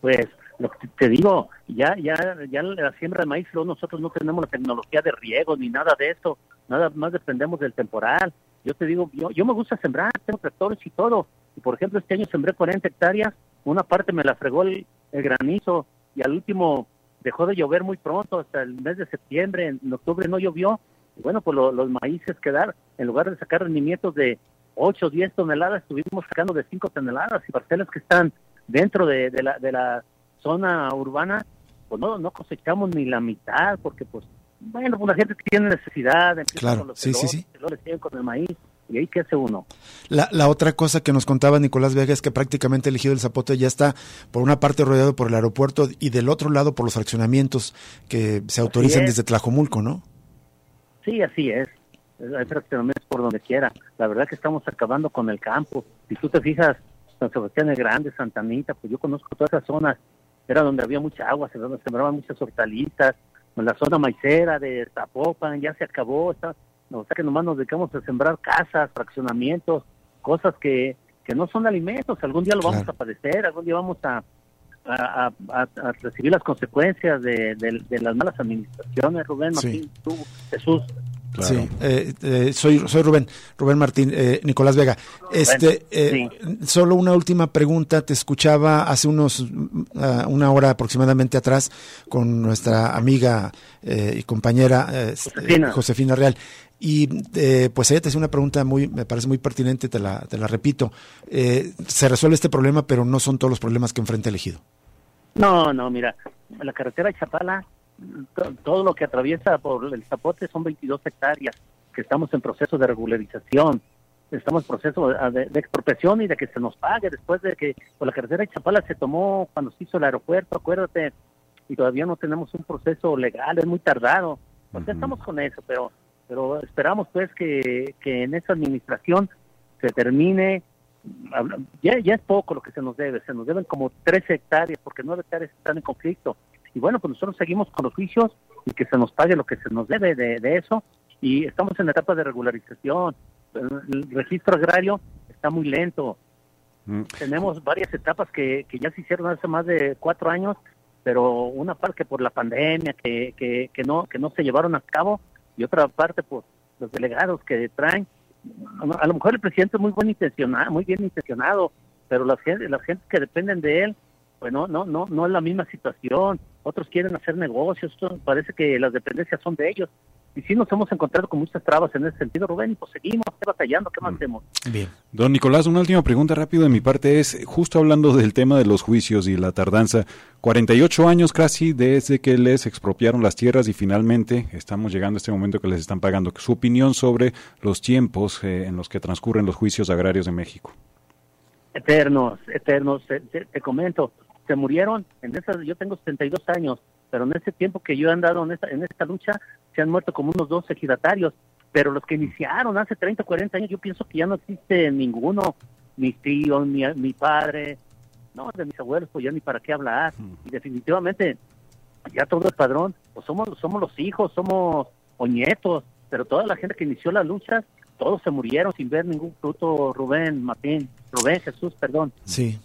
Pues lo que te digo, ya, ya, ya la siembra de maíz, nosotros no tenemos la tecnología de riego ni nada de eso, nada más dependemos del temporal. Yo te digo, yo, yo me gusta sembrar, tengo tractores y todo. Y por ejemplo, este año sembré 40 hectáreas, una parte me la fregó el granizo y al último dejó de llover muy pronto, hasta el mes de septiembre, en octubre no llovió, y bueno, pues los maíces quedaron, en lugar de sacar rendimientos de 8 o 10 toneladas, estuvimos sacando de 5 toneladas, y parcelas que están dentro de, la, de la zona urbana, pues no, no cosechamos ni la mitad, porque pues, bueno, pues la gente tiene necesidad, claro, sí, sí, sí. con el maíz, ¿Y ahí qué hace uno? La, la otra cosa que nos contaba Nicolás Vega es que prácticamente el ejido del Zapote ya está por una parte rodeado por el aeropuerto y del otro lado por los fraccionamientos que se autorizan desde Tlajomulco, ¿no? Sí, así es. Hay fraccionamientos por donde quiera. La verdad que estamos acabando con el campo. Si tú te fijas, San Sebastián de Grande, Santa Anita, pues yo conozco todas esas zonas. Era donde había mucha agua, se sembraban muchas hortalizas. En la zona maicera de Zapopan ya se acabó. Está, o sea que nomás nos dedicamos a sembrar casas, fraccionamientos, cosas que, que no son alimentos, algún día lo vamos a padecer, algún día vamos a, a, recibir las consecuencias de, las malas administraciones, Rubén, Martín, tú, Jesús. Sí, eh, eh, soy, soy Rubén, Rubén Martín, eh, Nicolás Vega. Este, Solo una última pregunta. Te escuchaba hace unos uh, una hora aproximadamente atrás con nuestra amiga y compañera Josefina. Josefina Real. Y eh, pues ella te hace una pregunta muy, me parece muy pertinente, te la, te la repito. Eh, se resuelve este problema, pero no son todos los problemas que enfrenta el ejido. No, no, mira, la carretera de Chapala, todo lo que atraviesa por el Zapote son 22 hectáreas, que estamos en proceso de regularización, estamos en proceso de, expropiación y de que se nos pague después de que por la carretera de Chapala se tomó cuando se hizo el aeropuerto, acuérdate, y todavía no tenemos un proceso legal, es muy tardado. Pues estamos con eso, pero pero esperamos pues que, en esa administración se termine, ya, ya es poco lo que se nos debe, se nos deben como 13 hectáreas, porque 9 hectáreas están en conflicto. Y bueno, pues nosotros seguimos con los juicios y que se nos pague lo que se nos debe de, eso. Y estamos en la etapa de regularización. El registro agrario está muy lento. Mm. Tenemos varias etapas que, que ya se hicieron hace más de cuatro años, pero una parte por la pandemia que, que, que, no, que no se llevaron a cabo y otra parte por los delegados que traen. A lo mejor el presidente es muy buen intencionado, muy bien intencionado, pero las las gente que dependen de él, pues no, no, no, no es la misma situación. Otros quieren hacer negocios, parece que las dependencias son de ellos y sí nos hemos encontrado con muchas trabas en ese sentido, Rubén, y pues seguimos batallando, ¿qué más mm. hacemos? Bien. Don Nicolás, una última pregunta rápido de mi parte es, justo hablando del tema de los juicios y la tardanza, 48 años casi desde que les expropiaron las tierras y finalmente estamos llegando a este momento que les están pagando. Su opinión sobre los tiempos eh, en los que transcurren los juicios agrarios de México. Eternos, eternos, te, comento, se murieron, en esas, yo tengo 72 años, pero en ese tiempo que yo he andado en esta, en esta lucha, se han muerto como unos 12 ejidatarios, pero los que iniciaron hace 30 o 40 años, yo pienso que ya no existe ninguno, mis tíos, mi, mi padre, no, de mis abuelos, pues ya ni para qué hablar, y definitivamente ya todo el padrón, pues somos, somos los hijos, somos o nietos, pero toda la gente que inició la lucha, todos se murieron sin ver ningún fruto, Rubén, Martín, Rubén, Jesús, perdón. Sí,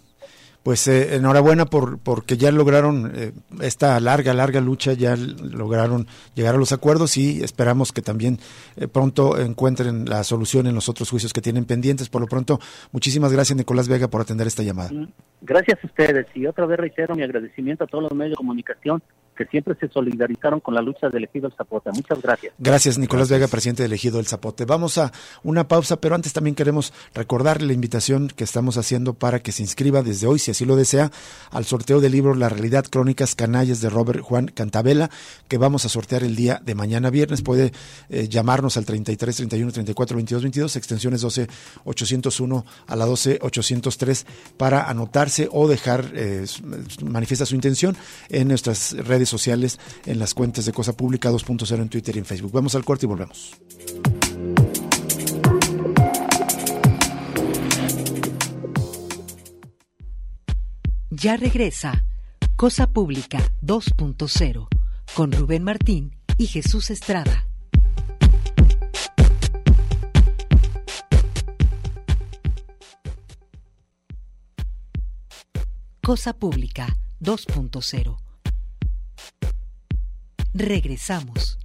pues eh, enhorabuena por porque ya lograron eh, esta larga larga lucha ya lograron llegar a los acuerdos y esperamos que también eh, pronto encuentren la solución en los otros juicios que tienen pendientes. Por lo pronto muchísimas gracias Nicolás Vega por atender esta llamada. Mm, gracias a ustedes. Y otra vez reitero mi agradecimiento a todos los medios de comunicación que siempre se solidarizaron con la lucha del Ejido El Zapote. Muchas gracias. Gracias, Nicolás Vega, presidente del Ejido El Zapote. Vamos a una pausa, pero antes también queremos recordarle la invitación que estamos haciendo para que se inscriba desde hoy, si así lo desea, al sorteo del libro La Realidad Crónicas Canallas de Robert Juan Cantabela, que vamos a sortear el día de mañana viernes. Puede eh, llamarnos al 33 31 34 22 22, extensiones 12 801 a la 12 803 para anotarse o dejar, eh, manifiesta su intención en nuestras redes sociales en las cuentas de Cosa Pública 2.0 en Twitter y en Facebook. Vamos al corte y volvemos. Ya regresa Cosa Pública 2.0 con Rubén Martín y Jesús Estrada. Cosa Pública 2.0. Regresamos.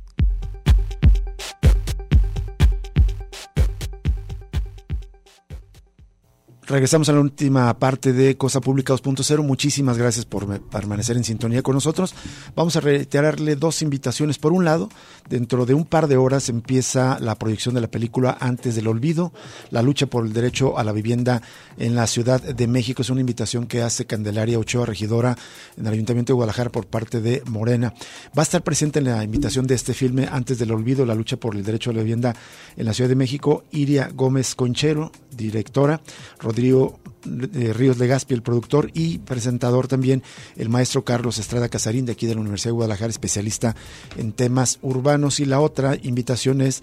Regresamos a la última parte de Cosa Pública 2.0. Muchísimas gracias por permanecer en sintonía con nosotros. Vamos a reiterarle dos invitaciones. Por un lado, dentro de un par de horas empieza la proyección de la película Antes del Olvido, la lucha por el derecho a la vivienda en la Ciudad de México. Es una invitación que hace Candelaria Ochoa, regidora en el Ayuntamiento de Guadalajara por parte de Morena. Va a estar presente en la invitación de este filme Antes del Olvido, la lucha por el derecho a la vivienda en la Ciudad de México, Iria Gómez Conchero, directora, Rodrigo Ríos Legaspi, el productor y presentador también, el maestro Carlos Estrada Casarín, de aquí de la Universidad de Guadalajara, especialista en temas urbanos. Y la otra invitación es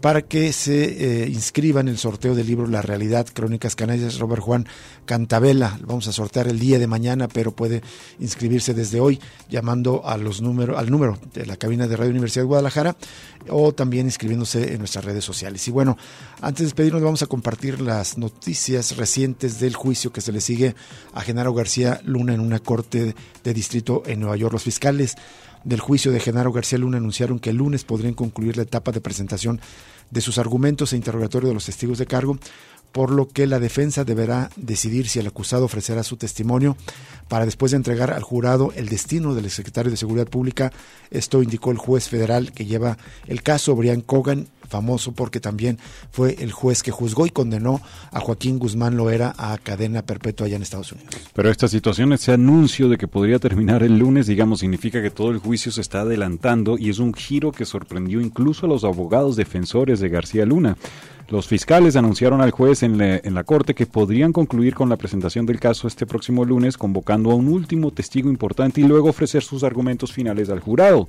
para que se eh, inscriban en el sorteo del libro La Realidad, Crónicas Canallas, Robert Juan Cantabela. Vamos a sortear el día de mañana, pero puede inscribirse desde hoy llamando a los números, al número de la cabina de Radio Universidad de Guadalajara o también inscribiéndose en nuestras redes sociales. Y bueno, antes de despedirnos vamos a compartir las noticias recientes del juicio que se le sigue a Genaro García Luna en una corte de distrito en Nueva York. Los fiscales del juicio de Genaro García Luna anunciaron que el lunes podrían concluir la etapa de presentación de sus argumentos e interrogatorio de los testigos de cargo, por lo que la defensa deberá decidir si el acusado ofrecerá su testimonio para después de entregar al jurado el destino del secretario de Seguridad Pública. Esto indicó el juez federal que lleva el caso, Brian Cogan, famoso porque también fue el juez que juzgó y condenó a Joaquín Guzmán Loera a cadena perpetua allá en Estados Unidos. Pero esta situación, ese anuncio de que podría terminar el lunes, digamos, significa que todo el juicio se está adelantando y es un giro que sorprendió incluso a los abogados defensores de García Luna. Los fiscales anunciaron al juez en, en, la corte que podrían concluir con la presentación del caso este próximo lunes, convocando a un último testigo importante y luego ofrecer sus argumentos finales al jurado.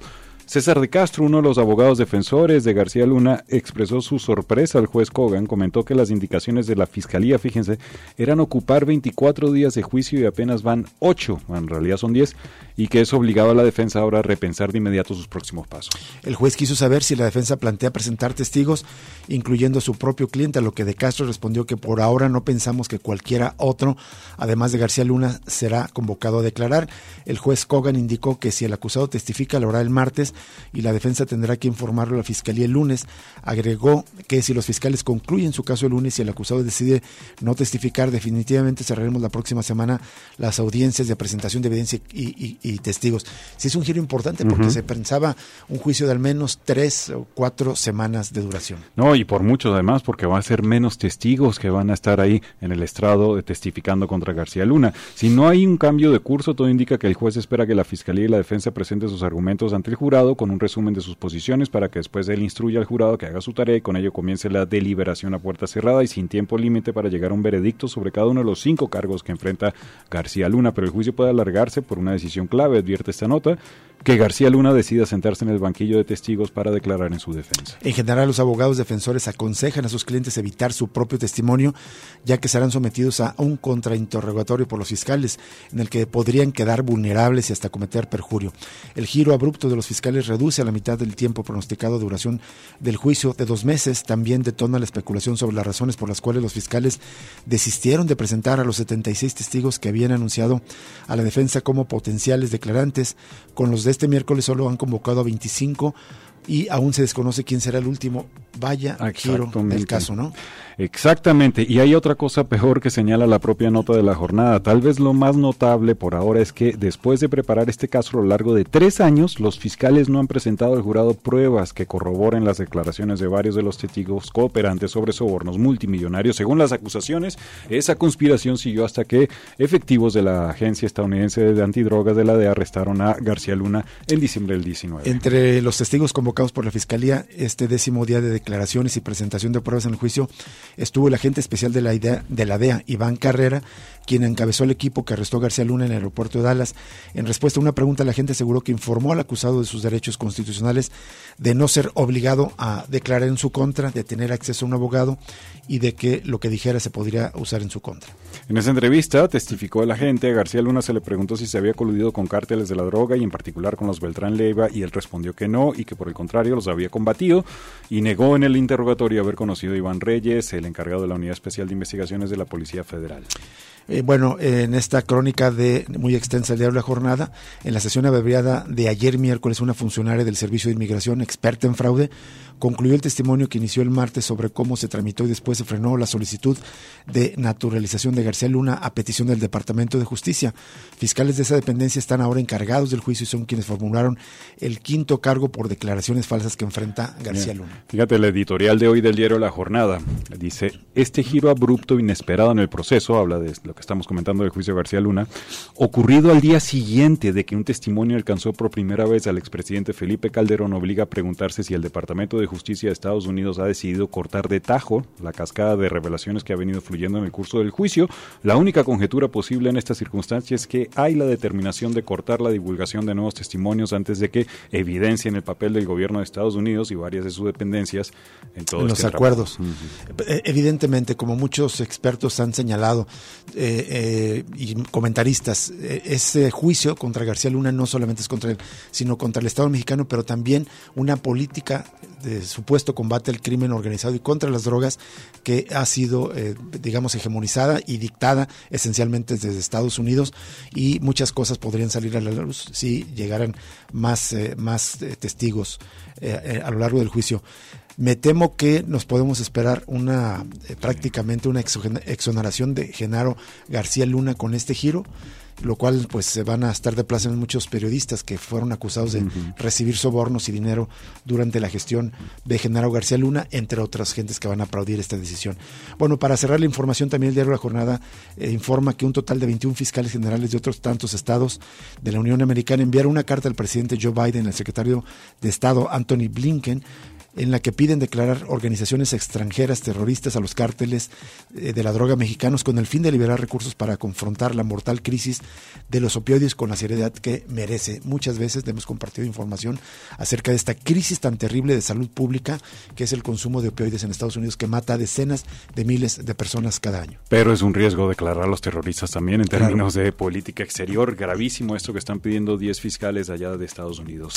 César de Castro, uno de los abogados defensores de García Luna, expresó su sorpresa al juez Kogan, comentó que las indicaciones de la fiscalía, fíjense, eran ocupar 24 días de juicio y apenas van 8, en realidad son 10, y que es obligado a la defensa ahora a repensar de inmediato sus próximos pasos. El juez quiso saber si la defensa plantea presentar testigos, incluyendo a su propio cliente, a lo que de Castro respondió que por ahora no pensamos que cualquiera otro, además de García Luna, será convocado a declarar. El juez Kogan indicó que si el acusado testifica, lo hará el martes y la defensa tendrá que informarlo a la fiscalía el lunes. Agregó que si los fiscales concluyen su caso el lunes y el acusado decide no testificar, definitivamente cerraremos la próxima semana las audiencias de presentación de evidencia y, testigos. Sí es un giro importante porque se pensaba un juicio de al menos tres o cuatro semanas de duración. No, y por mucho además, porque va a ser menos testigos que van a estar ahí en el estrado testificando contra García Luna. Si no hay un cambio de curso, todo indica que el juez espera que la fiscalía y la defensa presenten sus argumentos ante el jurado con un resumen de sus posiciones para que después él instruya al jurado que haga su tarea y con ello comience la deliberación a puerta cerrada y sin tiempo límite para llegar a un veredicto sobre cada uno de los cinco cargos que enfrenta García Luna. Pero el juicio puede alargarse por una decisión clave, advierte esta nota, que García Luna decida sentarse en el banquillo de testigos para declarar en su defensa. En general, los abogados defensores aconsejan a sus clientes evitar su propio testimonio, ya que serán sometidos a un contrainterrogatorio por los fiscales, en el que podrían quedar vulnerables y hasta cometer perjurio. El giro abrupto de los fiscales reduce a la mitad del tiempo pronosticado de duración del juicio de dos meses. También detona la especulación sobre las razones por las cuales los fiscales desistieron de presentar a los 76 testigos que habían anunciado a la defensa como potenciales declarantes, con los este miércoles solo han convocado a 25 y aún se desconoce quién será el último. Vaya giro del caso, ¿no? Exactamente, y hay otra cosa peor que señala la propia nota de la jornada. Tal vez lo más notable por ahora es que después de preparar este caso a lo largo de tres años, los fiscales no han presentado al jurado pruebas que corroboren las declaraciones de varios de los testigos cooperantes sobre sobornos multimillonarios. Según las acusaciones, esa conspiración siguió hasta que efectivos de la Agencia Estadounidense de Antidrogas de la DEA arrestaron a García Luna en diciembre del 19. Entre los testigos convocados por la Fiscalía, este décimo día de declaraciones y presentación de pruebas en el juicio, estuvo el agente especial de la, idea, de la DEA, Iván Carrera, quien encabezó el equipo que arrestó a García Luna en el aeropuerto de Dallas. En respuesta a una pregunta, la gente aseguró que informó al acusado de sus derechos constitucionales de no ser obligado a declarar en su contra, de tener acceso a un abogado y de que lo que dijera se podría usar en su contra. En esa entrevista testificó el agente, a García Luna se le preguntó si se había coludido con cárteles de la droga y en particular con los Beltrán Leiva y él respondió que no y que por el contrario los había combatido y negó en el interrogatorio haber conocido a Iván Reyes, el encargado de la Unidad Especial de Investigaciones de la Policía Federal. Eh, bueno, en esta crónica de muy extensa el diario La Jornada, en la sesión abreviada de ayer miércoles, una funcionaria del Servicio de Inmigración, experta en fraude, concluyó el testimonio que inició el martes sobre cómo se tramitó y después se frenó la solicitud de naturalización de García Luna a petición del Departamento de Justicia. Fiscales de esa dependencia están ahora encargados del juicio y son quienes formularon el quinto cargo por declaraciones falsas que enfrenta García Luna. Fíjate, el editorial de hoy del diario La Jornada dice, este giro abrupto inesperado en el proceso, habla de lo que estamos comentando del juicio de García Luna, ocurrido al día siguiente de que un testimonio alcanzó por primera vez al expresidente Felipe Calderón, obliga a preguntarse si el Departamento de Justicia de Estados Unidos ha decidido cortar de tajo la cascada de revelaciones que ha venido fluyendo en el curso del juicio. La única conjetura posible en estas circunstancias es que hay la determinación de cortar la divulgación de nuevos testimonios antes de que evidencien el papel del gobierno de Estados Unidos y varias de sus dependencias en todos los este acuerdos. Eh, evidentemente, como muchos expertos han señalado eh, eh, y comentaristas, ese juicio contra García Luna no solamente es contra él, sino contra el Estado mexicano, pero también una política de supuesto combate al crimen organizado y contra las drogas que ha sido, eh, digamos, hegemonizada y dictada esencialmente desde Estados Unidos y muchas cosas podrían salir a la luz si llegaran más, eh, más eh, testigos a lo largo del juicio. Me temo que nos podemos esperar una prácticamente una exoneración de Genaro García Luna con este giro lo cual pues se van a estar de plaza en muchos periodistas que fueron acusados de recibir sobornos y dinero durante la gestión de Genaro García Luna, entre otras gentes que van a aplaudir esta decisión. Bueno, para cerrar la información, también el diario La Jornada eh, informa que un total de 21 fiscales generales de otros tantos estados de la Unión Americana enviaron una carta al presidente Joe Biden, al secretario de Estado Anthony Blinken, en la que piden declarar organizaciones extranjeras terroristas a los cárteles eh, de la droga mexicanos con el fin de liberar recursos para confrontar la mortal crisis de los opioides con la seriedad que merece. Muchas veces hemos compartido información acerca de esta crisis tan terrible de salud pública que es el consumo de opioides en Estados Unidos que mata a decenas de miles de personas cada año. Pero es un riesgo declarar a los terroristas también en términos de política exterior. Gravísimo esto que están pidiendo 10 fiscales allá de Estados Unidos.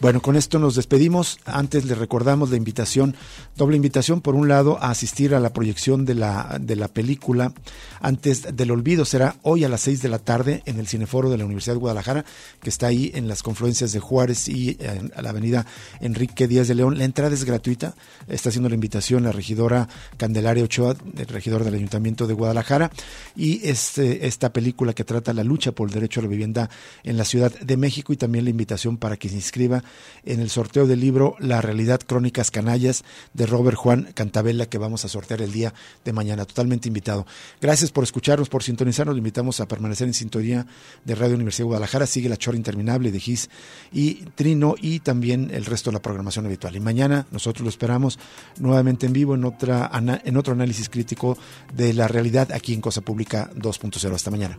Bueno, con esto nos despedimos. Antes le recordamos la invitación, doble invitación, por un lado, a asistir a la proyección de la, de la película Antes del Olvido. Será hoy a las seis de la tarde en el Cineforo de la Universidad de Guadalajara, que está ahí en las confluencias de Juárez y en la avenida Enrique Díaz de León. La entrada es gratuita. Está haciendo la invitación la regidora Candelaria Ochoa, el regidor del Ayuntamiento de Guadalajara. Y este, esta película que trata la lucha por el derecho a la vivienda en la Ciudad de México y también la invitación para que se inscriba en el sorteo del libro La realidad crónica Canallas de Robert Juan Cantabella que vamos a sortear el día de mañana. Totalmente invitado. Gracias por escucharnos, por sintonizarnos. Lo invitamos a permanecer en sintonía de Radio Universidad de Guadalajara. Sigue la chora interminable de GIS y Trino y también el resto de la programación habitual. Y mañana nosotros lo esperamos nuevamente en vivo en, otra, en otro análisis crítico de la realidad aquí en Cosa Pública 2.0. Hasta mañana.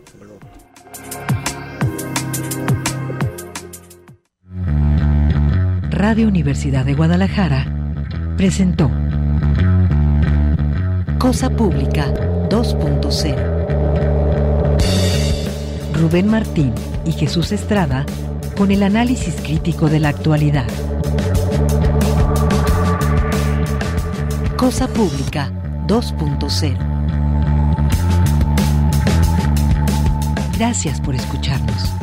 Radio Universidad de Guadalajara presentó Cosa Pública 2.0. Rubén Martín y Jesús Estrada con el análisis crítico de la actualidad. Cosa Pública 2.0. Gracias por escucharnos.